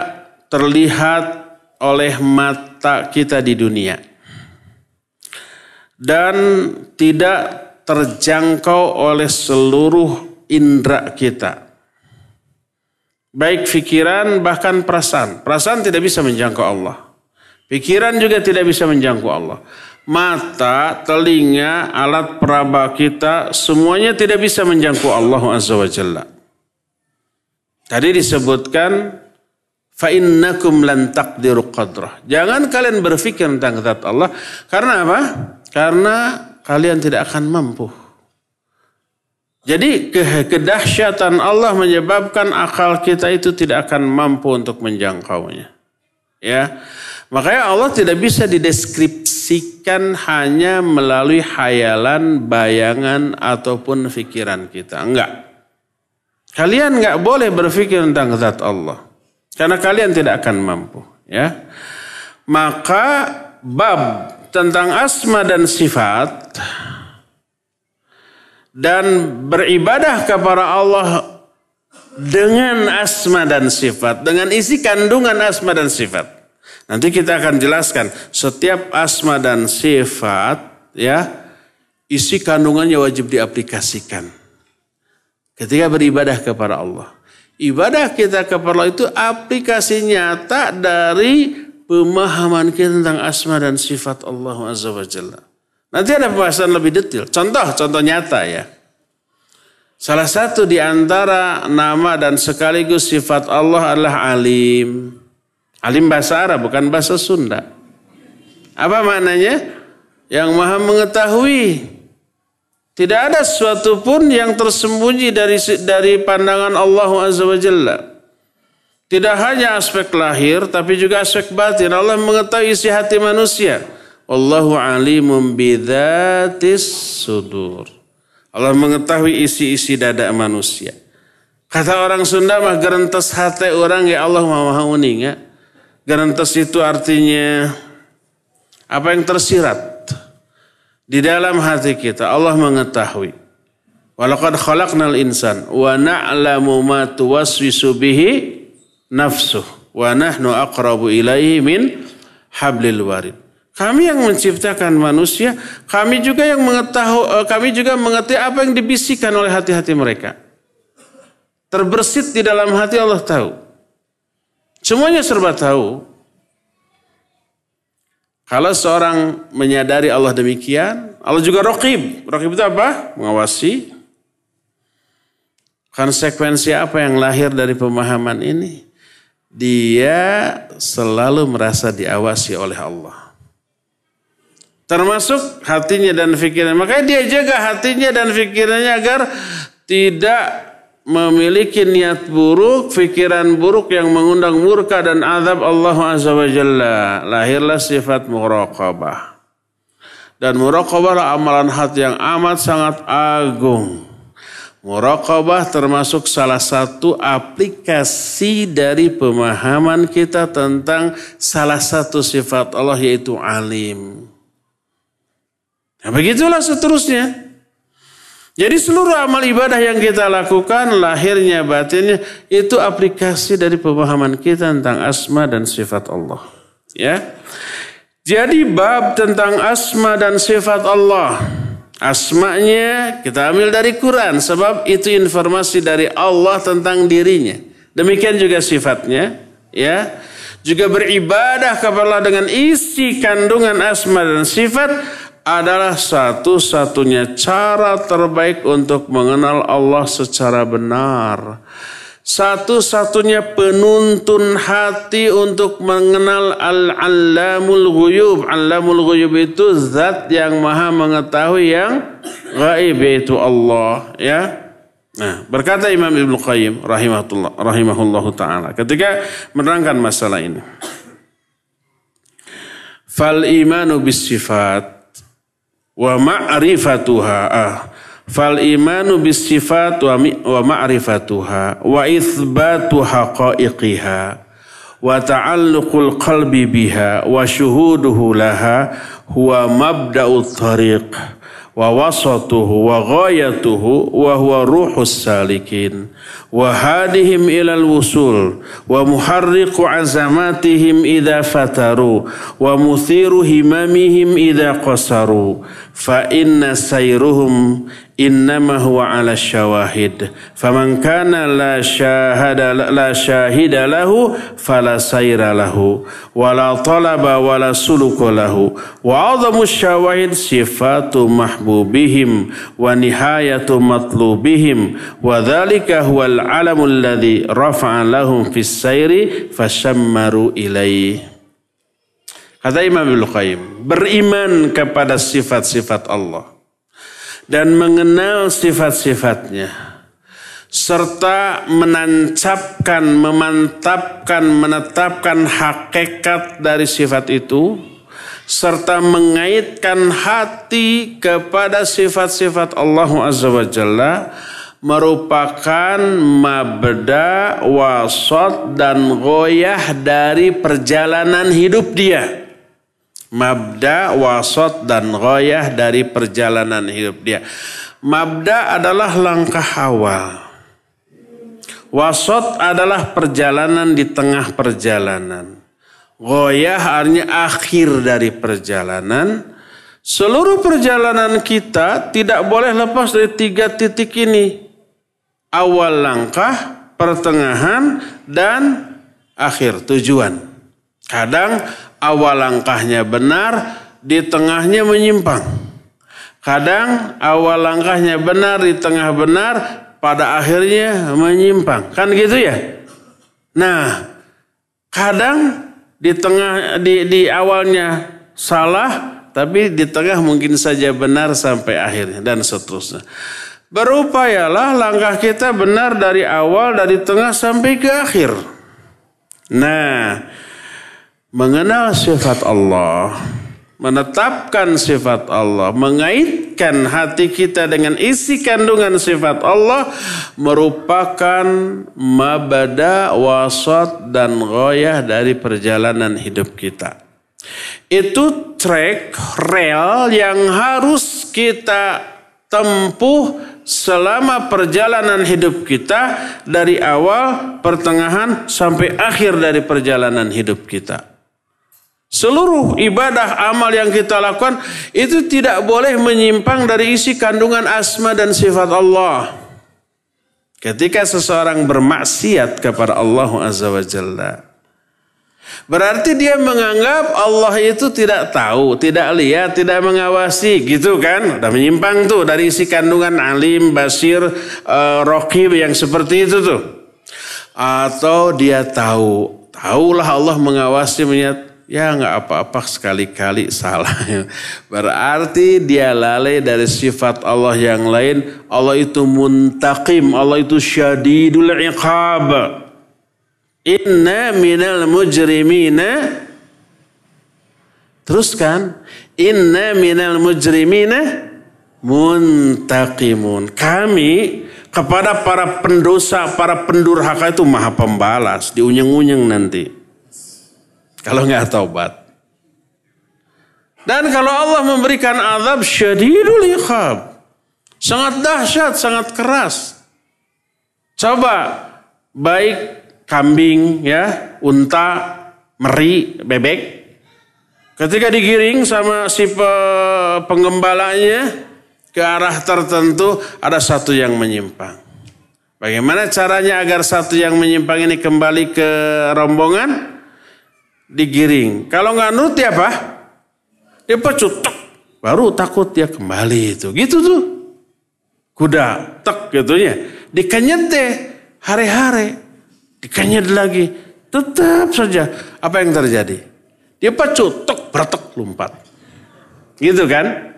terlihat oleh mata kita di dunia. Dan tidak terjangkau oleh seluruh indera kita. Baik pikiran bahkan perasaan. Perasaan tidak bisa menjangkau Allah. Pikiran juga tidak bisa menjangkau Allah mata, telinga, alat peraba kita semuanya tidak bisa menjangkau Allah Azza wa Jalla. Tadi disebutkan fa innakum lan taqdiru qadrah. Jangan kalian berpikir tentang zat Allah karena apa? Karena kalian tidak akan mampu. Jadi kedahsyatan Allah menyebabkan akal kita itu tidak akan mampu untuk menjangkaunya. Ya. Makanya Allah tidak bisa dideskripsikan hanya melalui hayalan, bayangan, ataupun pikiran kita. Enggak. Kalian enggak boleh berpikir tentang zat Allah. Karena kalian tidak akan mampu. Ya. Maka bab tentang asma dan sifat dan beribadah kepada Allah dengan asma dan sifat, dengan isi kandungan asma dan sifat Nanti kita akan jelaskan setiap asma dan sifat ya isi kandungannya wajib diaplikasikan. Ketika beribadah kepada Allah. Ibadah kita kepada Allah itu aplikasi nyata dari pemahaman kita tentang asma dan sifat Allah Azza wa. Nanti ada pembahasan lebih detail. Contoh, contoh nyata ya. Salah satu di antara nama dan sekaligus sifat Allah adalah alim. Alim bahasa Arab bukan bahasa Sunda. Apa maknanya? Yang maha mengetahui. Tidak ada sesuatu pun yang tersembunyi dari dari pandangan Allah Azza. Tidak hanya aspek lahir tapi juga aspek batin. Allah mengetahui isi hati manusia. Allahu alimum bidzatis sudur. Allah mengetahui isi-isi dada manusia. Kata orang Sunda mah gerentes hati orang ya Allah maha uning ya. Garantas itu artinya apa yang tersirat di dalam hati kita. Allah mengetahui. Walaqad khalaqnal insan wa na'lamu ma tuwaswisu bihi nafsuh wa nahnu aqrabu ilaihi min hablil warid. Kami yang menciptakan manusia, kami juga yang mengetahui, eh, kami juga mengetahui apa yang dibisikkan oleh hati-hati mereka. Terbersit di dalam hati Allah tahu. Semuanya serba tahu. Kalau seorang menyadari Allah demikian, Allah juga rokib. Rokib itu apa? Mengawasi. Konsekuensi apa yang lahir dari pemahaman ini? dia selalu merasa diawasi oleh Allah. Termasuk hatinya dan pikirannya. Makanya dia jaga hatinya dan pikirannya agar tidak memiliki niat buruk, pikiran buruk yang mengundang murka dan azab Allah Azza wa Jalla. Lahirlah sifat muraqabah. Dan muraqabah amalan hati yang amat sangat agung. Muraqabah termasuk salah satu aplikasi dari pemahaman kita tentang salah satu sifat Allah yaitu alim. Nah, begitulah seterusnya. Jadi seluruh amal ibadah yang kita lakukan, lahirnya, batinnya, itu aplikasi dari pemahaman kita tentang asma dan sifat Allah. Ya, Jadi bab tentang asma dan sifat Allah Asma'nya kita ambil dari Quran sebab itu informasi dari Allah tentang dirinya. Demikian juga sifatnya, ya. Juga beribadah kepada Allah dengan isi kandungan asma dan sifat adalah satu-satunya cara terbaik untuk mengenal Allah secara benar satu-satunya penuntun hati untuk mengenal al-allamul ghuyub. Allamul ghuyub itu zat yang maha mengetahui yang gaib yaitu Allah. Ya. Nah, berkata Imam Ibnu Qayyim rahimahullah rahimahullahu taala ketika menerangkan masalah ini. Fal imanu bis sifat wa ma'rifatuha ah, fal imanu bis sifat wa, wa ma'rifatuha wa ithbatu haqaiqiha wa ta'alluqul qalbi biha wa syuhuduhu laha huwa mabda'ut tariq wa wasatuhu wa ghayatuhu wa huwa ruhus salikin wa hadihim ilal wusul wa muharriqu azamatihim idha fataru wa muthiru himamihim idha qasaru fa inna sayruhum innama huwa ala syawahid. Faman kana la syahada la syahida lahu fala sayra lahu. Wala talaba wala suluka lahu. Wa a'zamu syawahid sifatu mahbubihim wa nihayatu matlubihim. Wa dhalika huwa al-alamul ladzi rafa'a lahum fis sayri fasyammaru ilaih Kata Imam Ibnu Qayyim, beriman kepada sifat-sifat Allah dan mengenal sifat-sifatnya serta menancapkan, memantapkan, menetapkan hakikat dari sifat itu serta mengaitkan hati kepada sifat-sifat Allah Azza wa Jalla merupakan mabda, wasot dan goyah dari perjalanan hidup dia Mabda, wasot, dan goyah dari perjalanan hidup dia. Mabda adalah langkah awal. Wasot adalah perjalanan di tengah perjalanan. Goyah artinya akhir dari perjalanan. Seluruh perjalanan kita tidak boleh lepas dari tiga titik ini. Awal langkah, pertengahan, dan akhir tujuan. Kadang awal langkahnya benar, di tengahnya menyimpang. Kadang awal langkahnya benar, di tengah benar, pada akhirnya menyimpang. Kan gitu ya? Nah, kadang di tengah di, di awalnya salah, tapi di tengah mungkin saja benar sampai akhirnya dan seterusnya. Berupayalah langkah kita benar dari awal, dari tengah sampai ke akhir. Nah, mengenal sifat Allah, menetapkan sifat Allah, mengaitkan hati kita dengan isi kandungan sifat Allah merupakan mabada, wasat dan goyah dari perjalanan hidup kita. Itu trek rel yang harus kita tempuh selama perjalanan hidup kita dari awal, pertengahan sampai akhir dari perjalanan hidup kita. Seluruh ibadah amal yang kita lakukan itu tidak boleh menyimpang dari isi kandungan asma dan sifat Allah. Ketika seseorang bermaksiat kepada Allah Azza wa Jalla. Berarti dia menganggap Allah itu tidak tahu, tidak lihat, tidak mengawasi gitu kan. Udah menyimpang tuh dari isi kandungan alim, basir, uh, rokib yang seperti itu tuh. Atau dia tahu Taulah Allah mengawasi menyat ya nggak apa-apa sekali-kali salah. [LAUGHS] Berarti dia lalai dari sifat Allah yang lain. Allah itu muntaqim, Allah itu syadidul iqab. Inna minal mujrimina Teruskan, inna minal mujrimina muntaqimun. Kami kepada para pendosa, para pendurhaka itu maha pembalas, diunyeng-unyeng nanti. Kalau nggak taubat. Dan kalau Allah memberikan azab syadidul iqab. Sangat dahsyat, sangat keras. Coba baik kambing ya, unta, meri, bebek. Ketika digiring sama si penggembalanya ke arah tertentu ada satu yang menyimpang. Bagaimana caranya agar satu yang menyimpang ini kembali ke rombongan? Digiring. Kalau nggak nurut dia apa? Dia pecut, tek. baru takut dia kembali itu. Gitu tuh. Kuda, tek gitu ya. Dikenyet deh, hari-hari. Dikenyet lagi. Tetap saja. Apa yang terjadi? Dia pecut, tek, bertek, lompat. Gitu kan?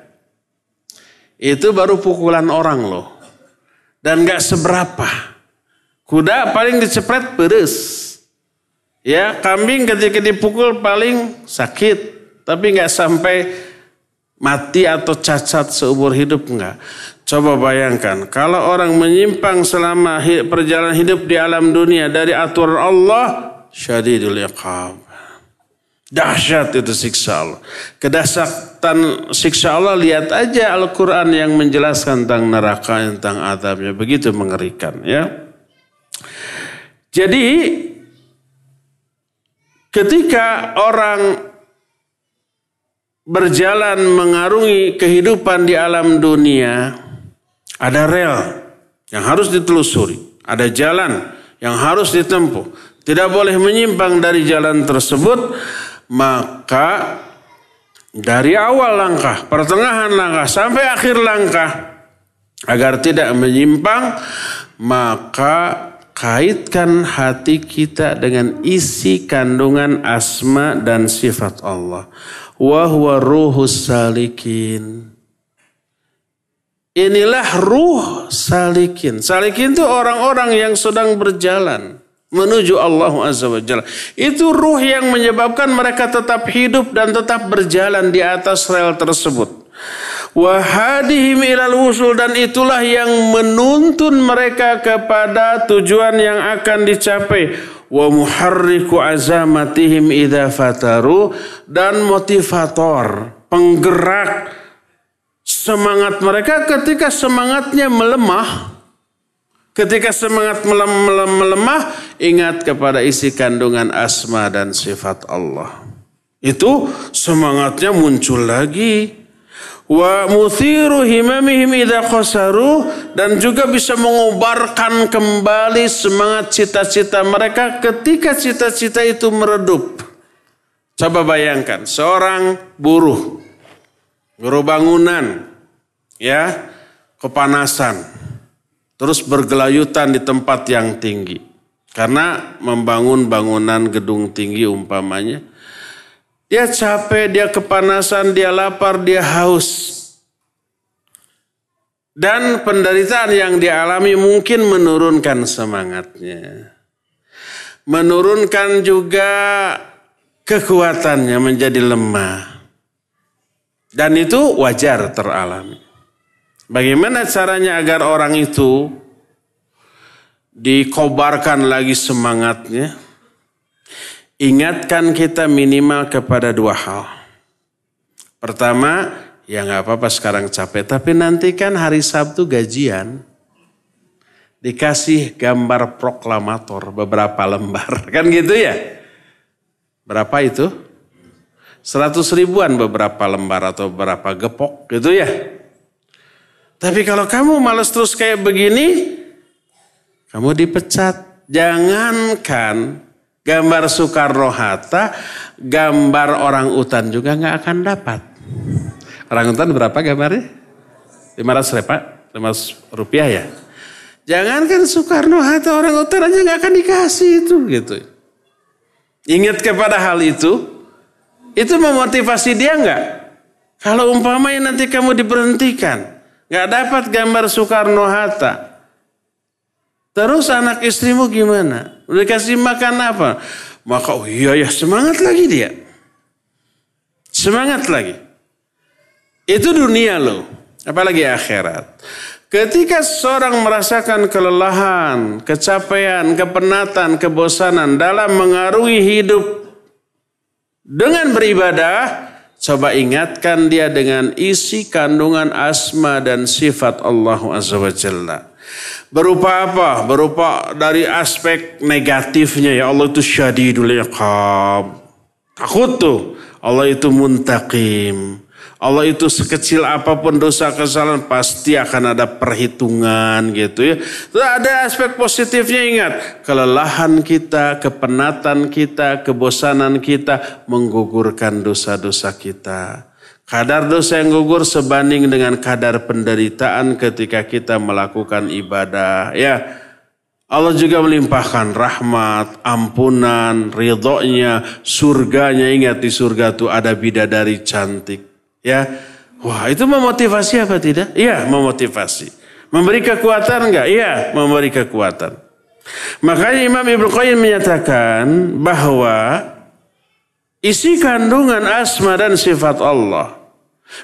Itu baru pukulan orang loh. Dan gak seberapa. Kuda paling dicepret beres. Ya, kambing ketika dipukul paling sakit, tapi nggak sampai mati atau cacat seumur hidup enggak. Coba bayangkan, kalau orang menyimpang selama perjalanan hidup di alam dunia dari aturan Allah, syadidul iqab. Dahsyat itu siksa Allah. Kedahsyatan siksa Allah, lihat aja Al-Quran yang menjelaskan tentang neraka, tentang adabnya. Begitu mengerikan ya. Jadi Ketika orang berjalan mengarungi kehidupan di alam dunia, ada rel yang harus ditelusuri, ada jalan yang harus ditempuh. Tidak boleh menyimpang dari jalan tersebut, maka dari awal langkah, pertengahan langkah sampai akhir langkah agar tidak menyimpang, maka kaitkan hati kita dengan isi kandungan asma dan sifat Allah. Wahwa ruhus salikin. Inilah ruh salikin. Salikin itu orang-orang yang sedang berjalan menuju Allah Azza wa Jalla. Itu ruh yang menyebabkan mereka tetap hidup dan tetap berjalan di atas rel tersebut wahadihim ilal wusul dan itulah yang menuntun mereka kepada tujuan yang akan dicapai. Wa muharriku azamatihim idza fataru dan motivator penggerak semangat mereka ketika semangatnya melemah. Ketika semangat melemah ingat kepada isi kandungan asma dan sifat Allah. Itu semangatnya muncul lagi wa muthiru himamihim idza qasaru dan juga bisa mengobarkan kembali semangat cita-cita mereka ketika cita-cita itu meredup. Coba bayangkan seorang buruh buruh bangunan ya kepanasan terus bergelayutan di tempat yang tinggi karena membangun bangunan gedung tinggi umpamanya dia capek, dia kepanasan, dia lapar, dia haus. Dan penderitaan yang dialami mungkin menurunkan semangatnya. Menurunkan juga kekuatannya menjadi lemah. Dan itu wajar teralami. Bagaimana caranya agar orang itu dikobarkan lagi semangatnya? Ingatkan kita minimal kepada dua hal. Pertama, ya nggak apa-apa sekarang capek, tapi nanti kan hari Sabtu gajian. Dikasih gambar proklamator beberapa lembar, [LAUGHS] kan gitu ya? Berapa itu? Seratus ribuan beberapa lembar atau beberapa gepok gitu ya. Tapi kalau kamu males terus kayak begini, kamu dipecat. Jangankan Gambar Soekarno-Hatta, gambar orang utan juga nggak akan dapat. Orang utan berapa gambarnya? 500 Pak? 500 rupiah ya? Jangan kan Soekarno-Hatta orang utan aja nggak akan dikasih itu gitu. Ingat kepada hal itu, itu memotivasi dia enggak? Kalau umpamanya nanti kamu diberhentikan, nggak dapat gambar Soekarno-Hatta, terus anak istrimu gimana? Udah kasih makan apa? Maka oh iya ya semangat lagi dia. Semangat lagi. Itu dunia loh, apalagi akhirat. Ketika seorang merasakan kelelahan, kecapean, kepenatan, kebosanan dalam mengarungi hidup dengan beribadah, coba ingatkan dia dengan isi kandungan asma dan sifat Allah Azza. Berupa apa? Berupa dari aspek negatifnya ya Allah itu syadidul iqab. Takut tuh. Allah itu muntaqim. Allah itu sekecil apa pun dosa kesalahan pasti akan ada perhitungan gitu ya. Terus ada aspek positifnya ingat. Kelelahan kita, kepenatan kita, kebosanan kita menggugurkan dosa-dosa kita. Kadar dosa yang gugur sebanding dengan kadar penderitaan ketika kita melakukan ibadah. Ya, Allah juga melimpahkan rahmat, ampunan, ridhonya, surganya. Ingat di surga itu ada bidadari cantik. Ya, wah itu memotivasi apa tidak? Iya, memotivasi. Memberi kekuatan enggak? Iya, memberi kekuatan. Makanya Imam Ibnu Qayyim menyatakan bahwa isi kandungan asma dan sifat Allah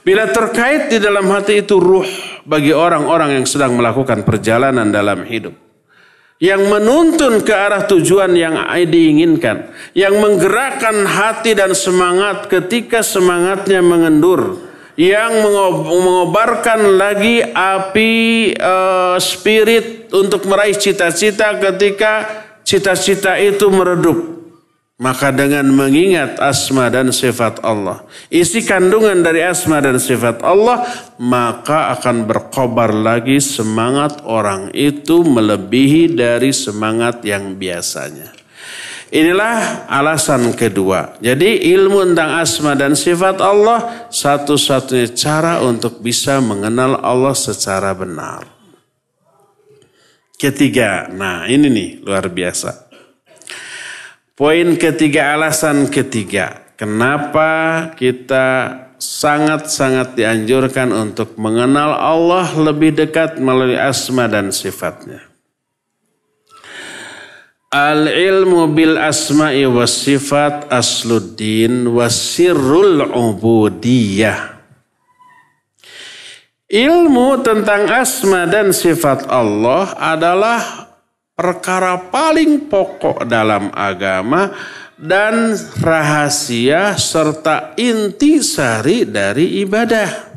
bila terkait di dalam hati itu ruh bagi orang-orang yang sedang melakukan perjalanan dalam hidup. Yang menuntun ke arah tujuan yang diinginkan, yang menggerakkan hati dan semangat ketika semangatnya mengendur, yang mengobarkan lagi api uh, spirit untuk meraih cita-cita ketika cita-cita itu meredup. Maka dengan mengingat asma dan sifat Allah. Isi kandungan dari asma dan sifat Allah. Maka akan berkobar lagi semangat orang itu melebihi dari semangat yang biasanya. Inilah alasan kedua. Jadi ilmu tentang asma dan sifat Allah satu-satunya cara untuk bisa mengenal Allah secara benar. Ketiga, nah ini nih luar biasa. Poin ketiga, alasan ketiga. Kenapa kita sangat-sangat dianjurkan untuk mengenal Allah lebih dekat melalui asma dan sifatnya. Al-ilmu bil asma'i was sifat asluddin wasirrul ubudiyah. Ilmu tentang asma dan sifat Allah adalah perkara paling pokok dalam agama dan rahasia serta inti sari dari ibadah.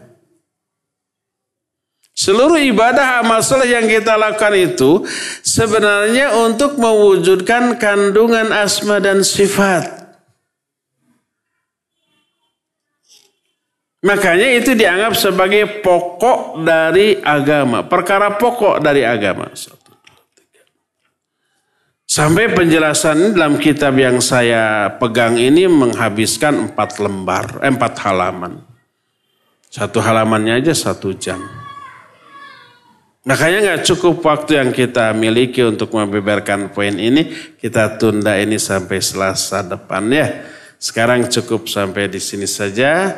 Seluruh ibadah amal soleh yang kita lakukan itu sebenarnya untuk mewujudkan kandungan asma dan sifat. Makanya itu dianggap sebagai pokok dari agama, perkara pokok dari agama. Sampai penjelasan dalam kitab yang saya pegang ini menghabiskan empat lembar, eh, empat halaman. Satu halamannya aja satu jam. Makanya nggak cukup waktu yang kita miliki untuk membeberkan poin ini. Kita tunda ini sampai selasa depan ya. Sekarang cukup sampai di sini saja.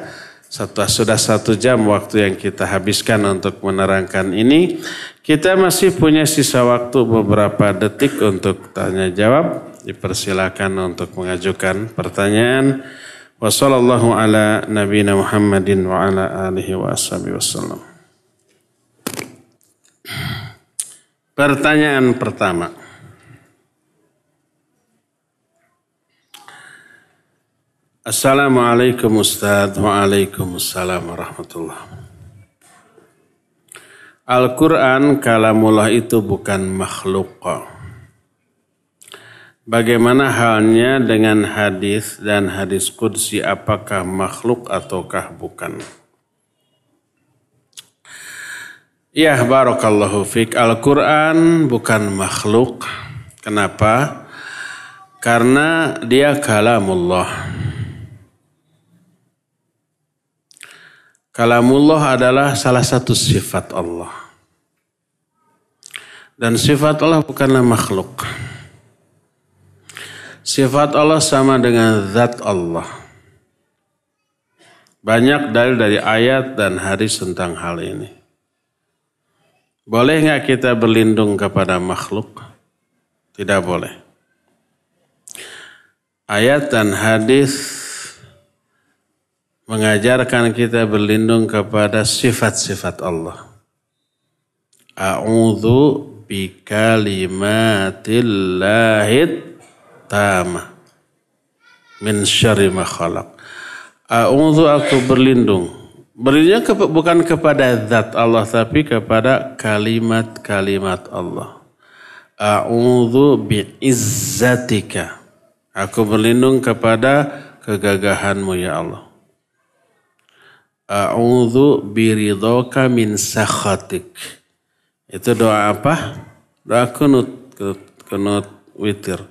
Setelah sudah satu jam waktu yang kita habiskan untuk menerangkan ini. Kita masih punya sisa waktu beberapa detik untuk tanya jawab. Dipersilakan untuk mengajukan pertanyaan. Wassalamualaikum ala Muhammadin wa ala alihi wa. Pertanyaan pertama. Assalamualaikum Ustaz. Waalaikumsalam warahmatullahi Al-Quran kalamullah itu bukan makhluk. Bagaimana halnya dengan hadis dan hadis kudsi apakah makhluk ataukah bukan? Ya barakallahu fik Al-Quran bukan makhluk. Kenapa? Karena dia kalamullah. Kalamullah adalah salah satu sifat Allah. Dan sifat Allah bukanlah makhluk. Sifat Allah sama dengan zat Allah. Banyak dalil dari ayat dan hadis tentang hal ini. Boleh nggak kita berlindung kepada makhluk? Tidak boleh. Ayat dan hadis mengajarkan kita berlindung kepada sifat-sifat Allah. A'udzu bikalimatillahi tamah min syarri ma khalaq. A'udzu aku berlindung. Berlindungnya ke, bukan kepada zat Allah tapi kepada kalimat-kalimat Allah. A'udzu bi'izzatika. Aku berlindung kepada kegagahanmu ya Allah. A'udzu biridhaka min sakhatik. Itu doa apa? Doa kunut, kunut witir.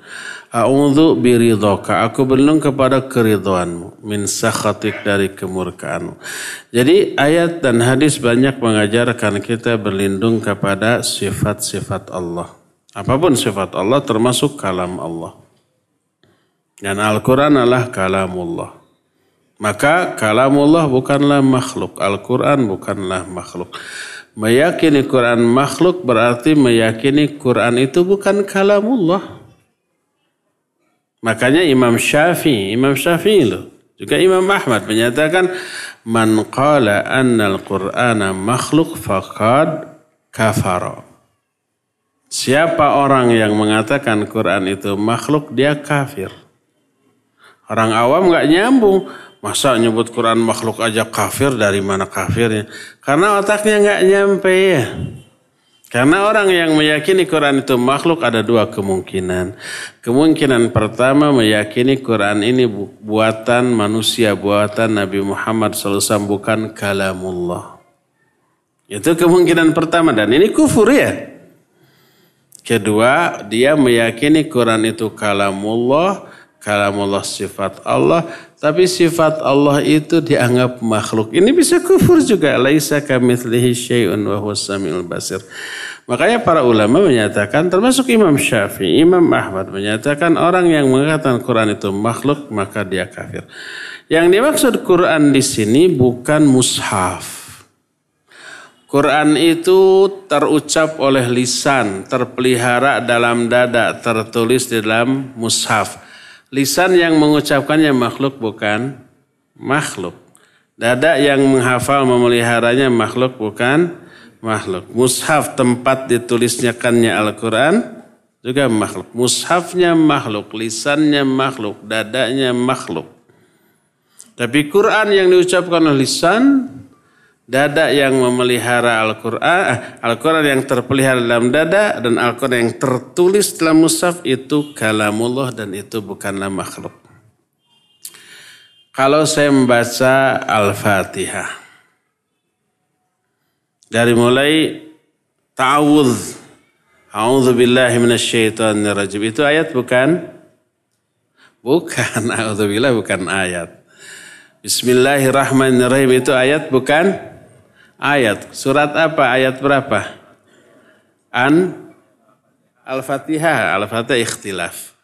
A'udzu biridhaka. Aku berlindung kepada keridhaanmu min sakhatik dari kemurkaanmu. Jadi ayat dan hadis banyak mengajarkan kita berlindung kepada sifat-sifat Allah. Apa pun sifat Allah termasuk kalam Allah. Dan Al-Quran adalah kalamullah. Maka kalamullah bukanlah makhluk. Al-Quran bukanlah makhluk. Meyakini Quran makhluk berarti meyakini Quran itu bukan kalamullah. Makanya Imam Syafi'i, Imam Syafi'i loh. Juga Imam Ahmad menyatakan man qala anna al-Qur'ana makhluk faqad kafara. Siapa orang yang mengatakan Quran itu makhluk dia kafir. Orang awam nggak nyambung. Masa nyebut Quran makhluk aja kafir dari mana kafirnya? Karena otaknya nggak nyampe ya. Karena orang yang meyakini Quran itu makhluk ada dua kemungkinan. Kemungkinan pertama meyakini Quran ini buatan manusia, buatan Nabi Muhammad SAW bukan kalamullah. Itu kemungkinan pertama dan ini kufur ya. Kedua, dia meyakini Quran itu kalamullah, kalamullah sifat Allah, tapi sifat Allah itu dianggap makhluk. Ini bisa kufur juga. Laisa kamitslihi syai'un wa huwas samiul basir. Makanya para ulama menyatakan termasuk Imam Syafi'i, Imam Ahmad menyatakan orang yang mengatakan Quran itu makhluk maka dia kafir. Yang dimaksud Quran di sini bukan mushaf. Quran itu terucap oleh lisan, terpelihara dalam dada, tertulis di dalam mushaf. Lisan yang mengucapkannya makhluk bukan makhluk. Dada yang menghafal memeliharanya makhluk bukan makhluk. Mushaf tempat ditulisnya kannya Al-Quran juga makhluk. Mushafnya makhluk, lisannya makhluk, dadanya makhluk. Tapi Quran yang diucapkan oleh lisan dada yang memelihara Al-Quran, eh, Al-Quran yang terpelihara dalam dada dan Al-Quran yang tertulis dalam mushaf itu kalamullah dan itu bukanlah makhluk. Kalau saya membaca Al-Fatihah dari mulai ta'awudz A'udzu billahi minasyaitonir rajim. Itu ayat bukan? Bukan, [LAUGHS] a'udzu bukan ayat. Bismillahirrahmanirrahim itu ayat bukan? Ayat. Surat apa? Ayat berapa? An Al-Fatihah. Al-Fatihah ikhtilaf.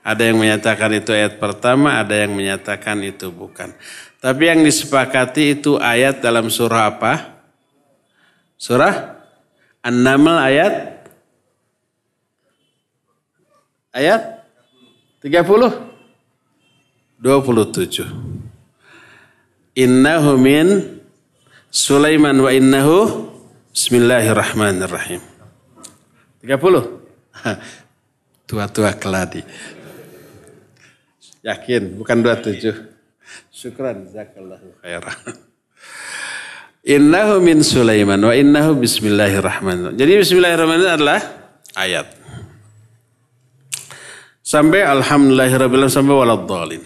Ada yang menyatakan itu ayat pertama, ada yang menyatakan itu bukan. Tapi yang disepakati itu ayat dalam surah apa? Surah An-Naml ayat ayat 30 27. Innahu min Sulaiman wa innahu Bismillahirrahmanirrahim. 30. [LAUGHS] Tua-tua keladi. Yakin, bukan 27. Syukran, jazakallahu khairan. [LAUGHS] Innahu min Sulaiman wa innahu bismillahirrahmanirrahim. Jadi bismillahirrahmanirrahim adalah ayat. Sampai alhamdulillahirrahmanirrahim sampai waladhalin.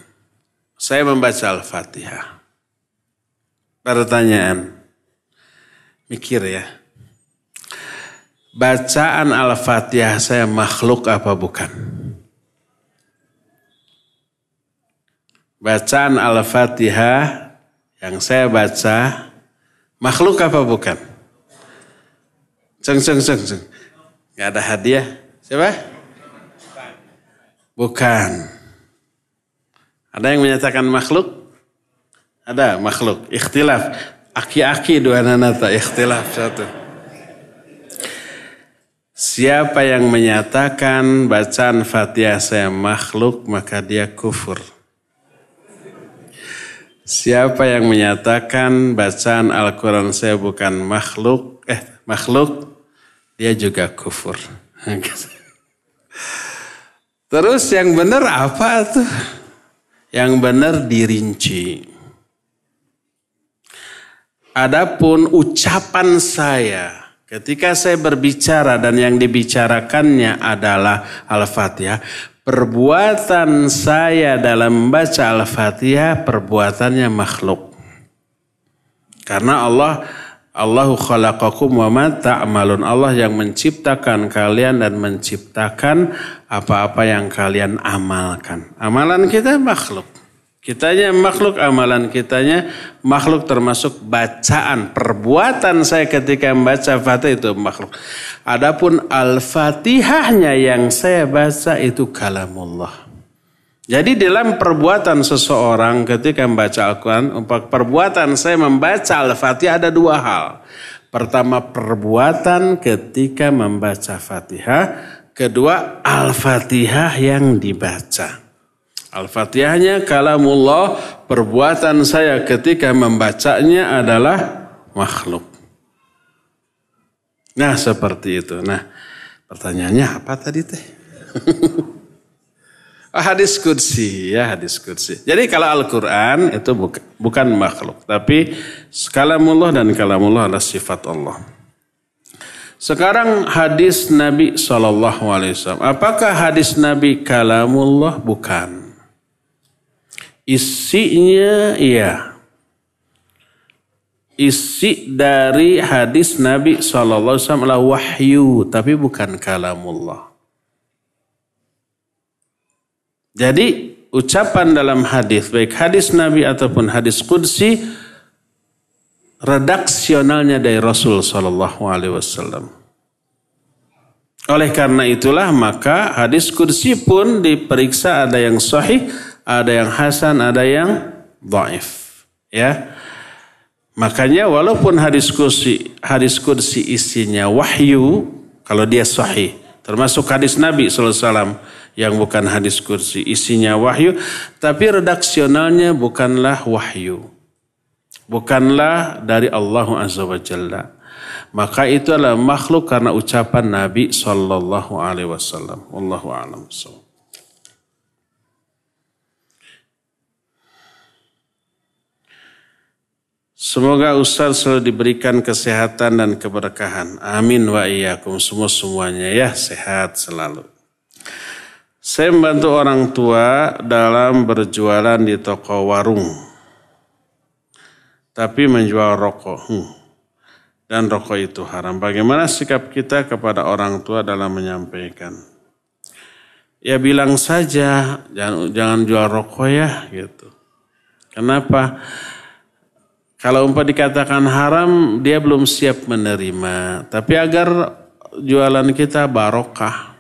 Saya membaca Al-Fatihah. Pertanyaan. Mikir ya. Bacaan Al-Fatihah saya makhluk apa bukan? Bacaan Al-Fatihah yang saya baca makhluk apa bukan? Ceng ceng ceng ceng. Gak ada hadiah. Siapa? Bukan. Ada yang menyatakan makhluk? Ada makhluk. Ikhtilaf. Aki-aki dua nanata. Ikhtilaf satu. Siapa yang menyatakan bacaan Fatihah saya makhluk maka dia kufur. Siapa yang menyatakan bacaan Al-Quran saya bukan makhluk, eh makhluk, dia juga kufur. Terus yang benar apa tuh? Yang benar dirinci. Adapun ucapan saya ketika saya berbicara dan yang dibicarakannya adalah Al-Fatihah, perbuatan saya dalam membaca Al-Fatihah perbuatannya makhluk. Karena Allah Allahu khalaqakum wa ma ta'malun. Allah yang menciptakan kalian dan menciptakan apa-apa yang kalian amalkan. Amalan kita makhluk. Kitanya makhluk, amalan kitanya makhluk termasuk bacaan. Perbuatan saya ketika membaca Fatihah itu makhluk. Adapun Al-Fatihahnya yang saya baca itu kalamullah. Jadi dalam perbuatan seseorang ketika membaca Al-Quran, perbuatan saya membaca Al-Fatihah ada dua hal. Pertama perbuatan ketika membaca Fatihah. Kedua Al-Fatihah yang dibaca. Al-Fatihahnya kalamullah, perbuatan saya ketika membacanya adalah makhluk. Nah seperti itu. Nah pertanyaannya apa tadi teh? Oh, [LAUGHS] hadis kudsi ya hadis kudsi. Jadi kalau Al-Quran itu bukan, bukan makhluk. Tapi kalamullah dan kalamullah adalah sifat Allah. Sekarang hadis Nabi SAW. Apakah hadis Nabi kalamullah? Bukan. Isinya iya. Isi dari hadis Nabi SAW adalah wahyu. Tapi bukan kalamullah. Jadi ucapan dalam hadis baik hadis Nabi ataupun hadis Qudsi redaksionalnya dari Rasul Sallallahu Alaihi Wasallam. Oleh karena itulah maka hadis Qudsi pun diperiksa ada yang sahih, ada yang hasan, ada yang dhaif. Ya. Makanya walaupun hadis kursi hadis kursi isinya wahyu kalau dia sahih termasuk hadis Nabi SAW yang bukan hadis kursi isinya wahyu tapi redaksionalnya bukanlah wahyu bukanlah dari Allah Azza wa Jalla maka itu adalah makhluk karena ucapan Nabi sallallahu alaihi wasallam wallahu a'lam Semoga Ustaz selalu diberikan kesehatan dan keberkahan. Amin wa iyyakum semua semuanya ya sehat selalu. Saya membantu orang tua dalam berjualan di toko warung. Tapi menjual rokok. Hmm. Dan rokok itu haram. Bagaimana sikap kita kepada orang tua dalam menyampaikan? Ya bilang saja, jangan, jangan jual rokok ya gitu. Kenapa? Kalau umpah dikatakan haram, dia belum siap menerima. Tapi agar jualan kita barokah.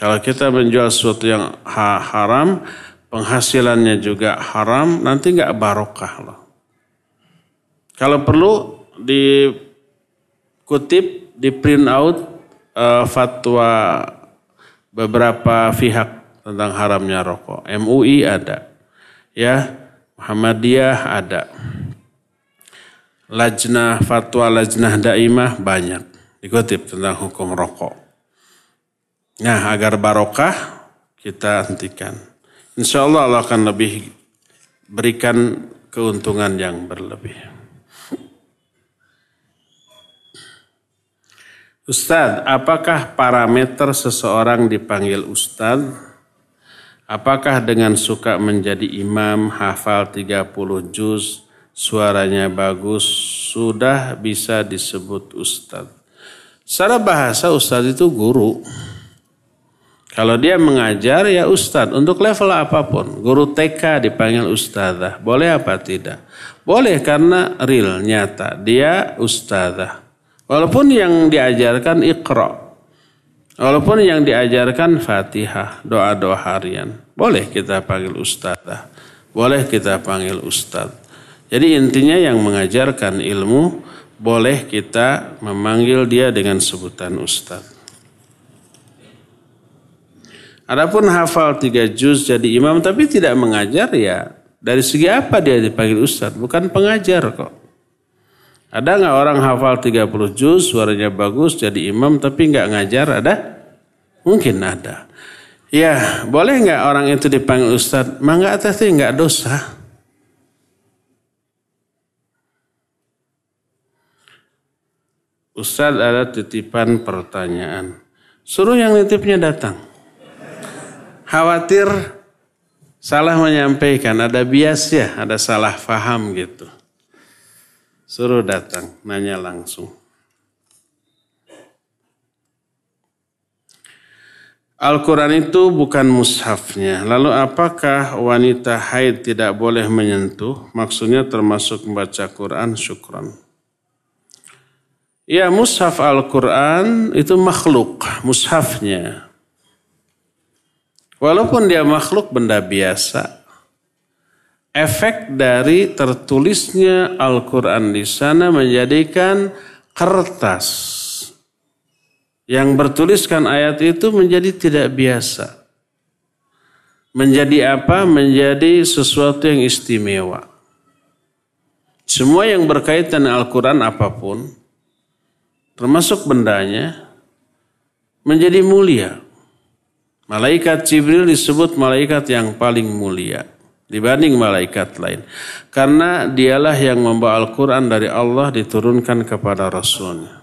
Kalau kita menjual sesuatu yang ha haram, penghasilannya juga haram, nanti nggak barokah loh. Kalau perlu dikutip, di print out uh, fatwa beberapa pihak tentang haramnya rokok. MUI ada, ya Muhammadiyah ada. Lajnah fatwa lajnah daimah banyak dikutip tentang hukum rokok. Nah agar barokah kita hentikan. Insya Allah Allah akan lebih berikan keuntungan yang berlebih. Ustadz, apakah parameter seseorang dipanggil Ustadz? Apakah dengan suka menjadi imam, hafal 30 juz, suaranya bagus, sudah bisa disebut ustadz. Secara bahasa ustadz itu guru. Kalau dia mengajar ya ustadz untuk level apa pun. Guru TK dipanggil ustadzah. Boleh apa tidak? Boleh karena real, nyata. Dia ustadzah. Walaupun yang diajarkan ikro. Walaupun yang diajarkan fatihah, doa-doa harian. Boleh kita panggil ustadzah. Boleh kita panggil ustadz. Jadi intinya yang mengajarkan ilmu, boleh kita memanggil dia dengan sebutan ustadz. Adapun hafal tiga juz jadi imam tapi tidak mengajar ya dari segi apa dia dipanggil ustadz? Bukan pengajar kok. Ada nggak orang hafal 30 juz, suaranya bagus, jadi imam tapi nggak ngajar? Ada? Mungkin ada. Ya, boleh nggak orang itu dipanggil ustadz? Mangga atas nggak dosa. Ustadz ada titipan pertanyaan. Suruh yang nitipnya datang. Khawatir salah menyampaikan, ada bias ya, ada salah faham gitu. Suruh datang, nanya langsung. Al-Quran itu bukan mushafnya. Lalu apakah wanita haid tidak boleh menyentuh? Maksudnya termasuk membaca Quran, syukran. Ya mushaf Al-Quran itu makhluk, mushafnya. Walaupun dia makhluk benda biasa, efek dari tertulisnya Al-Quran di sana menjadikan kertas yang bertuliskan ayat itu menjadi tidak biasa. Menjadi apa? Menjadi sesuatu yang istimewa. Semua yang berkaitan Al-Quran apa pun, termasuk bendanya, menjadi mulia. Malaikat Jibril disebut malaikat yang paling mulia dibanding malaikat lain. Karena dialah yang membawa Al-Quran dari Allah diturunkan kepada Rasulnya.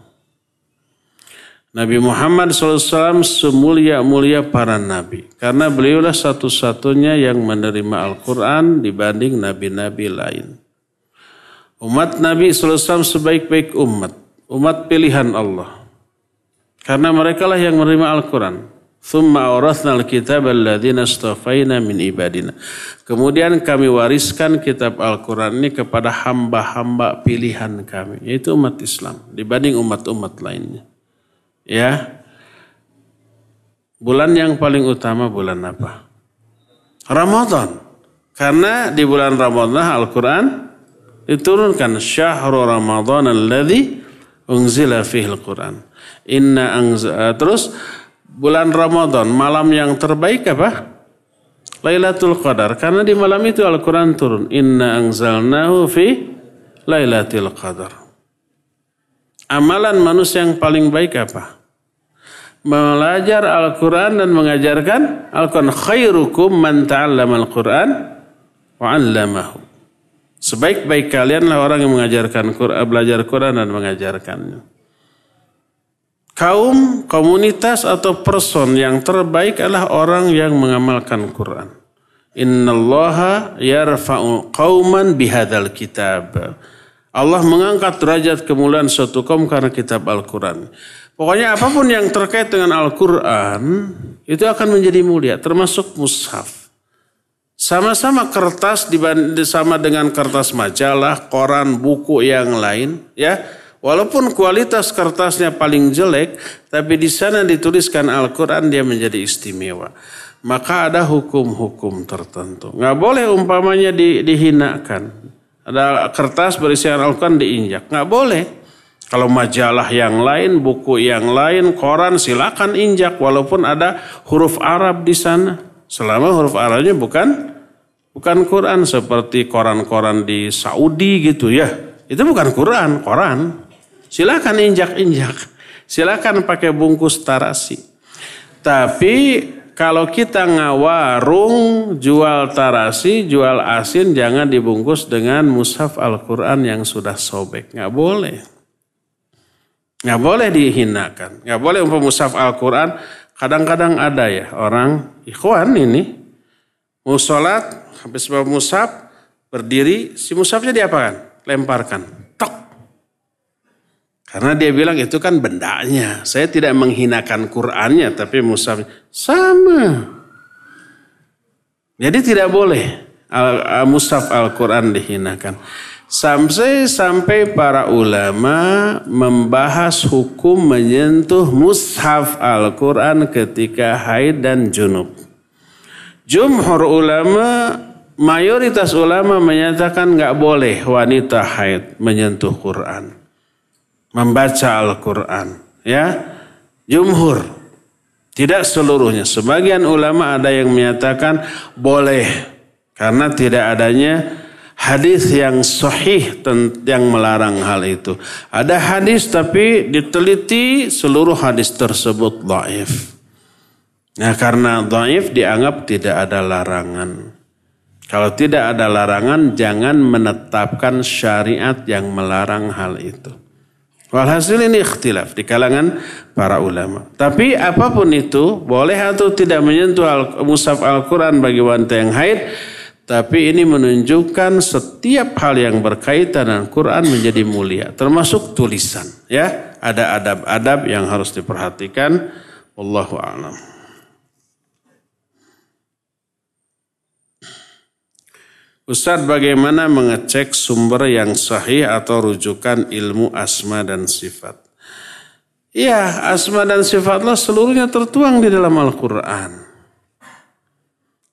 Nabi Muhammad SAW semulia-mulia para nabi. Karena beliaulah satu-satunya yang menerima Al-Quran dibanding nabi-nabi lain. Umat Nabi SAW sebaik-baik umat. Umat pilihan Allah. Karena mereka lah yang menerima Al-Quran. Thumma al-kitab alladhina min ibadina. Kemudian kami wariskan kitab Al-Quran ini kepada hamba-hamba pilihan kami. Yaitu umat Islam. Dibanding umat-umat lainnya. Ya. Bulan yang paling utama bulan apa? Ramadan. Karena di bulan Ramadan Al-Quran diturunkan syahrul Ramadan alladhi unzila fihil Quran. Inna angza, terus bulan Ramadan, malam yang terbaik apa? Lailatul Qadar. Karena di malam itu Al-Quran turun. Inna angzalnahu fi Lailatul Qadar. Amalan manusia yang paling baik apa? Belajar Al-Quran dan mengajarkan Al-Quran. Khairukum man ta'allama Al-Quran wa 'allamahu. Sebaik-baik kalianlah orang yang mengajarkan Quran, belajar Quran dan mengajarkannya kaum, komunitas atau person yang terbaik adalah orang yang mengamalkan Quran. Innallaha yarfa'u qauman bihadzal kitab. Allah mengangkat derajat kemuliaan suatu kaum karena kitab Al-Quran. Pokoknya apa pun yang terkait dengan Al-Quran itu akan menjadi mulia, termasuk mushaf. Sama-sama kertas sama dengan kertas majalah, koran, buku yang lain, ya Walaupun kualitas kertasnya paling jelek, tapi di sana dituliskan Al-Quran dia menjadi istimewa. Maka ada hukum-hukum tertentu. Nggak boleh umpamanya di, dihinakan. Ada kertas berisian Al-Quran diinjak. Nggak boleh. Kalau majalah yang lain, buku yang lain, koran silakan injak. Walaupun ada huruf Arab di sana. Selama huruf Arabnya bukan bukan Quran seperti koran-koran di Saudi gitu ya. Itu bukan Quran, koran. Silakan injak-injak. Silakan pakai bungkus tarasi. Tapi kalau kita ngawarung jual tarasi, jual asin jangan dibungkus dengan mushaf Al-Quran yang sudah sobek. Nggak boleh. Nggak boleh dihinakan. Nggak boleh untuk mushaf Al-Quran. Kadang-kadang ada ya orang ikhwan ini. Musolat, habis mushaf, berdiri, si mushafnya diapakan? Lemparkan. Karena dia bilang itu kan bendanya. Saya tidak menghinakan Qur'annya, tapi mushaf sama. Jadi tidak boleh mushaf Al-Quran dihinakan. Sampai sampai para ulama membahas hukum menyentuh mushaf Al-Quran ketika haid dan junub. Jumhur ulama, mayoritas ulama menyatakan nggak boleh wanita haid menyentuh Quran. Membaca Al-Quran. Ya, Jumhur. Tidak seluruhnya. Sebagian ulama ada yang menyatakan boleh. Karena tidak adanya hadis yang sahih yang melarang hal itu. Ada hadis tapi diteliti seluruh hadis tersebut dhaif. Nah karena dhaif dianggap tidak ada larangan. Kalau tidak ada larangan jangan menetapkan syariat yang melarang hal itu. Walhasil ini ikhtilaf di kalangan para ulama. Tapi apa pun itu boleh atau tidak menyentuh al musaf Al-Quran bagi wanita yang haid tapi ini menunjukkan setiap hal yang berkaitan dengan Quran menjadi mulia, termasuk tulisan. Ya, ada adab-adab yang harus diperhatikan. Wallahu a'lam. Ustadz bagaimana mengecek sumber yang sahih atau rujukan ilmu asma dan sifat? Ya, asma dan sifatlah seluruhnya tertuang di dalam Al-Quran.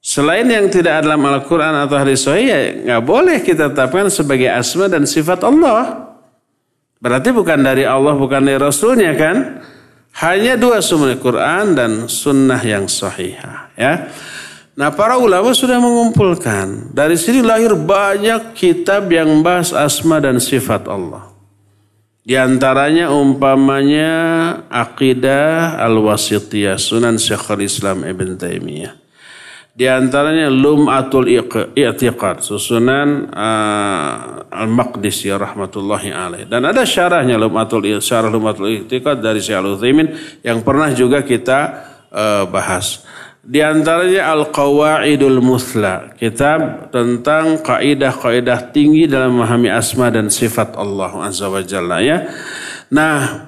Selain yang tidak dalam Al-Quran atau hadis sahih, ya nggak boleh kita tetapkan sebagai asma dan sifat Allah. Berarti bukan dari Allah, bukan dari Rasulnya kan? Hanya dua sumber Quran dan sunnah yang sahih. Ya. Nah para ulama sudah mengumpulkan. Dari sini lahir banyak kitab yang membahas asma dan sifat Allah. Di antaranya umpamanya Aqidah Al-Wasitiyah Sunan Syekhul Islam Ibn Taimiyah. Di antaranya Lum'atul I'tiqad, susunan uh, Al-Maqdisi rahmatullahi alaih. Dan ada syarahnya Lum'atul Syarah Lum'atul I'tiqad dari Syekh Al-Utsaimin yang pernah juga kita uh, bahas. Di antaranya Al-Qawaidul Muthla, kitab tentang kaidah-kaidah tinggi dalam memahami asma dan sifat Allah Azza wa Jalla ya. Nah,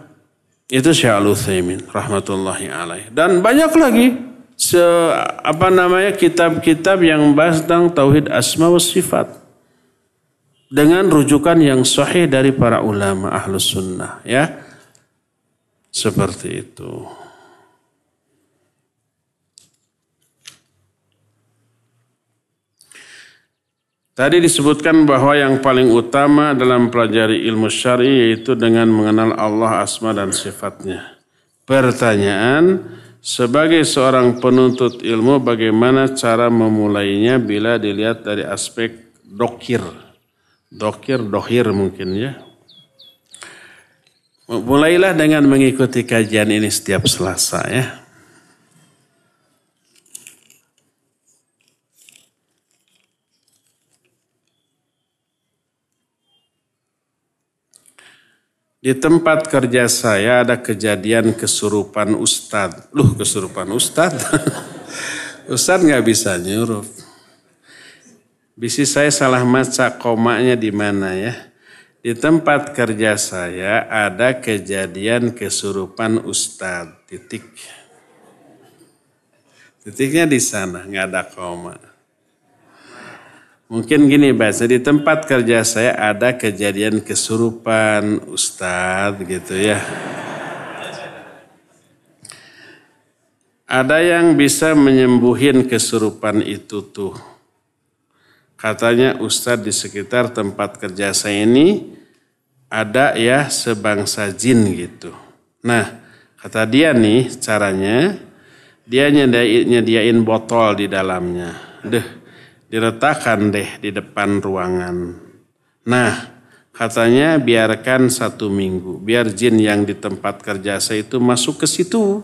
itu Syekh Al-Utsaimin rahmatullahi alaih. Dan banyak lagi se apa namanya kitab-kitab yang membahas tentang tauhid asma wa sifat. Dengan rujukan yang sahih dari para ulama ahlus sunnah ya. Seperti itu. Tadi disebutkan bahwa yang paling utama dalam pelajari ilmu syari yaitu dengan mengenal Allah asma dan sifatnya. Pertanyaan, sebagai seorang penuntut ilmu bagaimana cara memulainya bila dilihat dari aspek dokir. Dokir, dohir mungkin ya. Mulailah dengan mengikuti kajian ini setiap selasa ya. Di tempat kerja saya ada kejadian kesurupan ustad. Loh kesurupan ustad? [LAUGHS] ustad nggak bisa nyurup. Bisi saya salah maca komanya di mana ya. Di tempat kerja saya ada kejadian kesurupan ustad. Titik. Titiknya di sana, nggak ada koma. Mungkin gini bahasa di tempat kerja saya ada kejadian kesurupan Ustadz gitu ya. Ada yang bisa menyembuhin kesurupan itu tuh. Katanya Ustadz di sekitar tempat kerja saya ini ada ya sebangsa jin gitu. Nah kata dia nih caranya dia nyediain botol di dalamnya. Deh diletakkan deh di depan ruangan. Nah, katanya biarkan satu minggu, biar jin yang di tempat kerja saya itu masuk ke situ.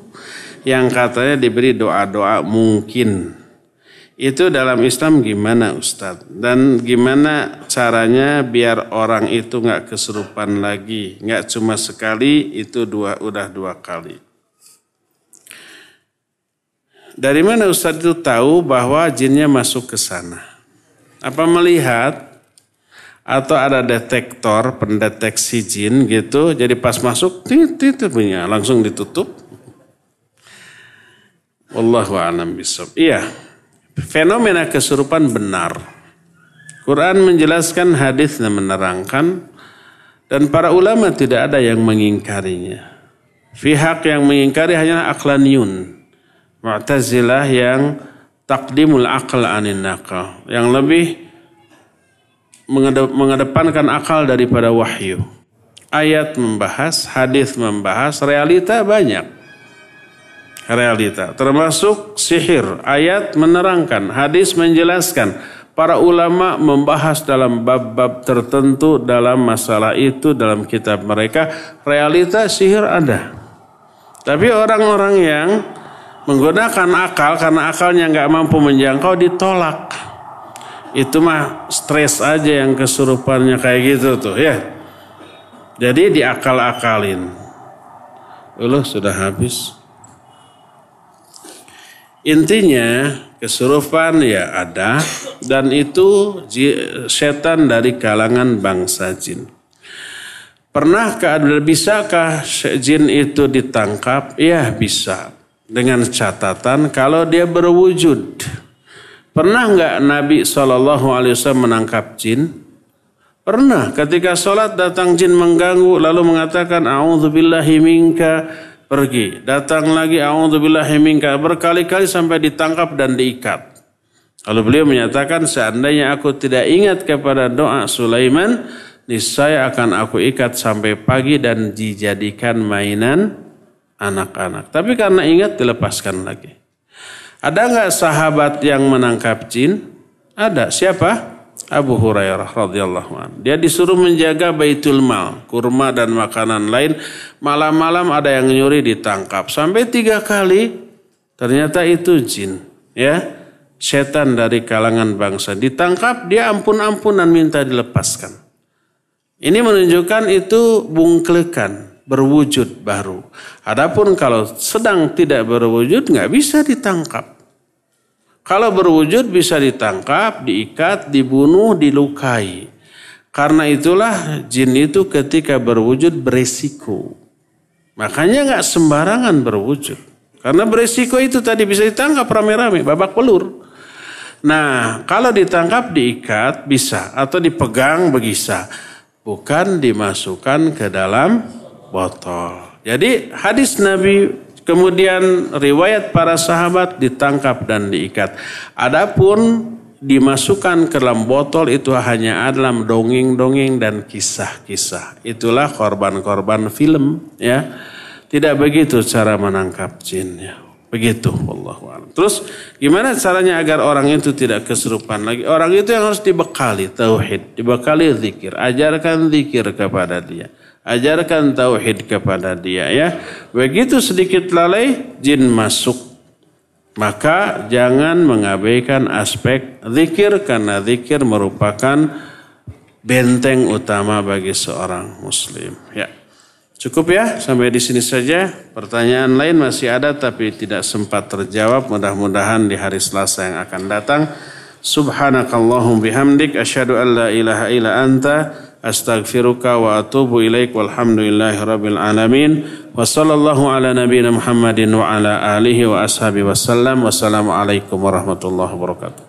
Yang katanya diberi doa-doa mungkin. Itu dalam Islam gimana Ustadz? Dan gimana caranya biar orang itu nggak kesurupan lagi? Nggak cuma sekali, itu dua udah dua kali. Dari mana Ustadz itu tahu bahwa jinnya masuk ke sana? Apa melihat atau ada detektor pendeteksi jin gitu, jadi pas masuk itu punya langsung ditutup. Wallahu a'lam bishawab. Iya, fenomena kesurupan benar. Quran menjelaskan, hadis menerangkan, dan para ulama tidak ada yang mengingkarinya. Pihak yang mengingkari hanyalah aklaniyun. Mu'tazilah yang takdimul akal anin nakal. Yang lebih mengedepankan akal daripada wahyu. Ayat membahas, hadis membahas, realita banyak. Realita termasuk sihir. Ayat menerangkan, hadis menjelaskan. Para ulama membahas dalam bab-bab tertentu dalam masalah itu dalam kitab mereka. Realita sihir ada. Tapi orang-orang yang menggunakan akal karena akalnya nggak mampu menjangkau ditolak itu mah stres aja yang kesurupannya kayak gitu tuh ya. Jadi diakal-akalin. Uluh sudah habis. Intinya kesurupan ya ada dan itu setan dari kalangan bangsa jin. Pernahkah bisakah jin itu ditangkap? Ya bisa. Dengan catatan kalau dia berwujud Pernah nggak Nabi saw menangkap jin? Pernah. Ketika sholat datang jin mengganggu lalu mengatakan A'udzubillahi minka pergi. Datang lagi A'udzubillahi minka berkali-kali sampai ditangkap dan diikat. Lalu beliau menyatakan seandainya aku tidak ingat kepada doa Sulaiman, niscaya akan aku ikat sampai pagi dan dijadikan mainan anak-anak. Tapi karena ingat dilepaskan lagi. Ada nggak sahabat yang menangkap jin? Ada. Siapa? Abu Hurairah radhiyallahu anhu. Dia disuruh menjaga Baitul Mal, kurma dan makanan lain. Malam-malam ada yang nyuri ditangkap. Sampai tiga kali ternyata itu jin. Ya, setan dari kalangan bangsa ditangkap dia ampun-ampunan minta dilepaskan. Ini menunjukkan itu bungklekan berwujud baru. Adapun kalau sedang tidak berwujud nggak bisa ditangkap. Kalau berwujud bisa ditangkap, diikat, dibunuh, dilukai. Karena itulah jin itu ketika berwujud beresiko. Makanya nggak sembarangan berwujud. Karena beresiko itu tadi bisa ditangkap rame-rame, babak pelur. Nah, kalau ditangkap diikat bisa atau dipegang bisa. Bukan dimasukkan ke dalam botol. Jadi hadis Nabi Kemudian riwayat para sahabat ditangkap dan diikat. Adapun dimasukkan ke dalam botol itu hanya adalah dongeng-dongeng dan kisah-kisah. Itulah korban-korban film ya. Tidak begitu cara menangkap jin ya. Begitu Allah Terus gimana caranya agar orang itu tidak kesurupan lagi? Orang itu yang harus dibekali tauhid, dibekali zikir, ajarkan zikir kepada dia. Ajarkan tauhid kepada dia ya. Begitu sedikit lalai jin masuk. Maka jangan mengabaikan aspek zikir karena zikir merupakan benteng utama bagi seorang muslim. Ya. Cukup ya, sampai di sini saja. Pertanyaan lain masih ada tapi tidak sempat terjawab. Mudah-mudahan di hari Selasa yang akan datang. Subhanakallahum bihamdik asyhadu an la ilaha illa anta astaghfiruka wa atubu ilaik walhamdulillahi rabbil alamin. Wa sallallahu ala Muhammadin wa ala alihi wa ashabi warahmatullahi wabarakatuh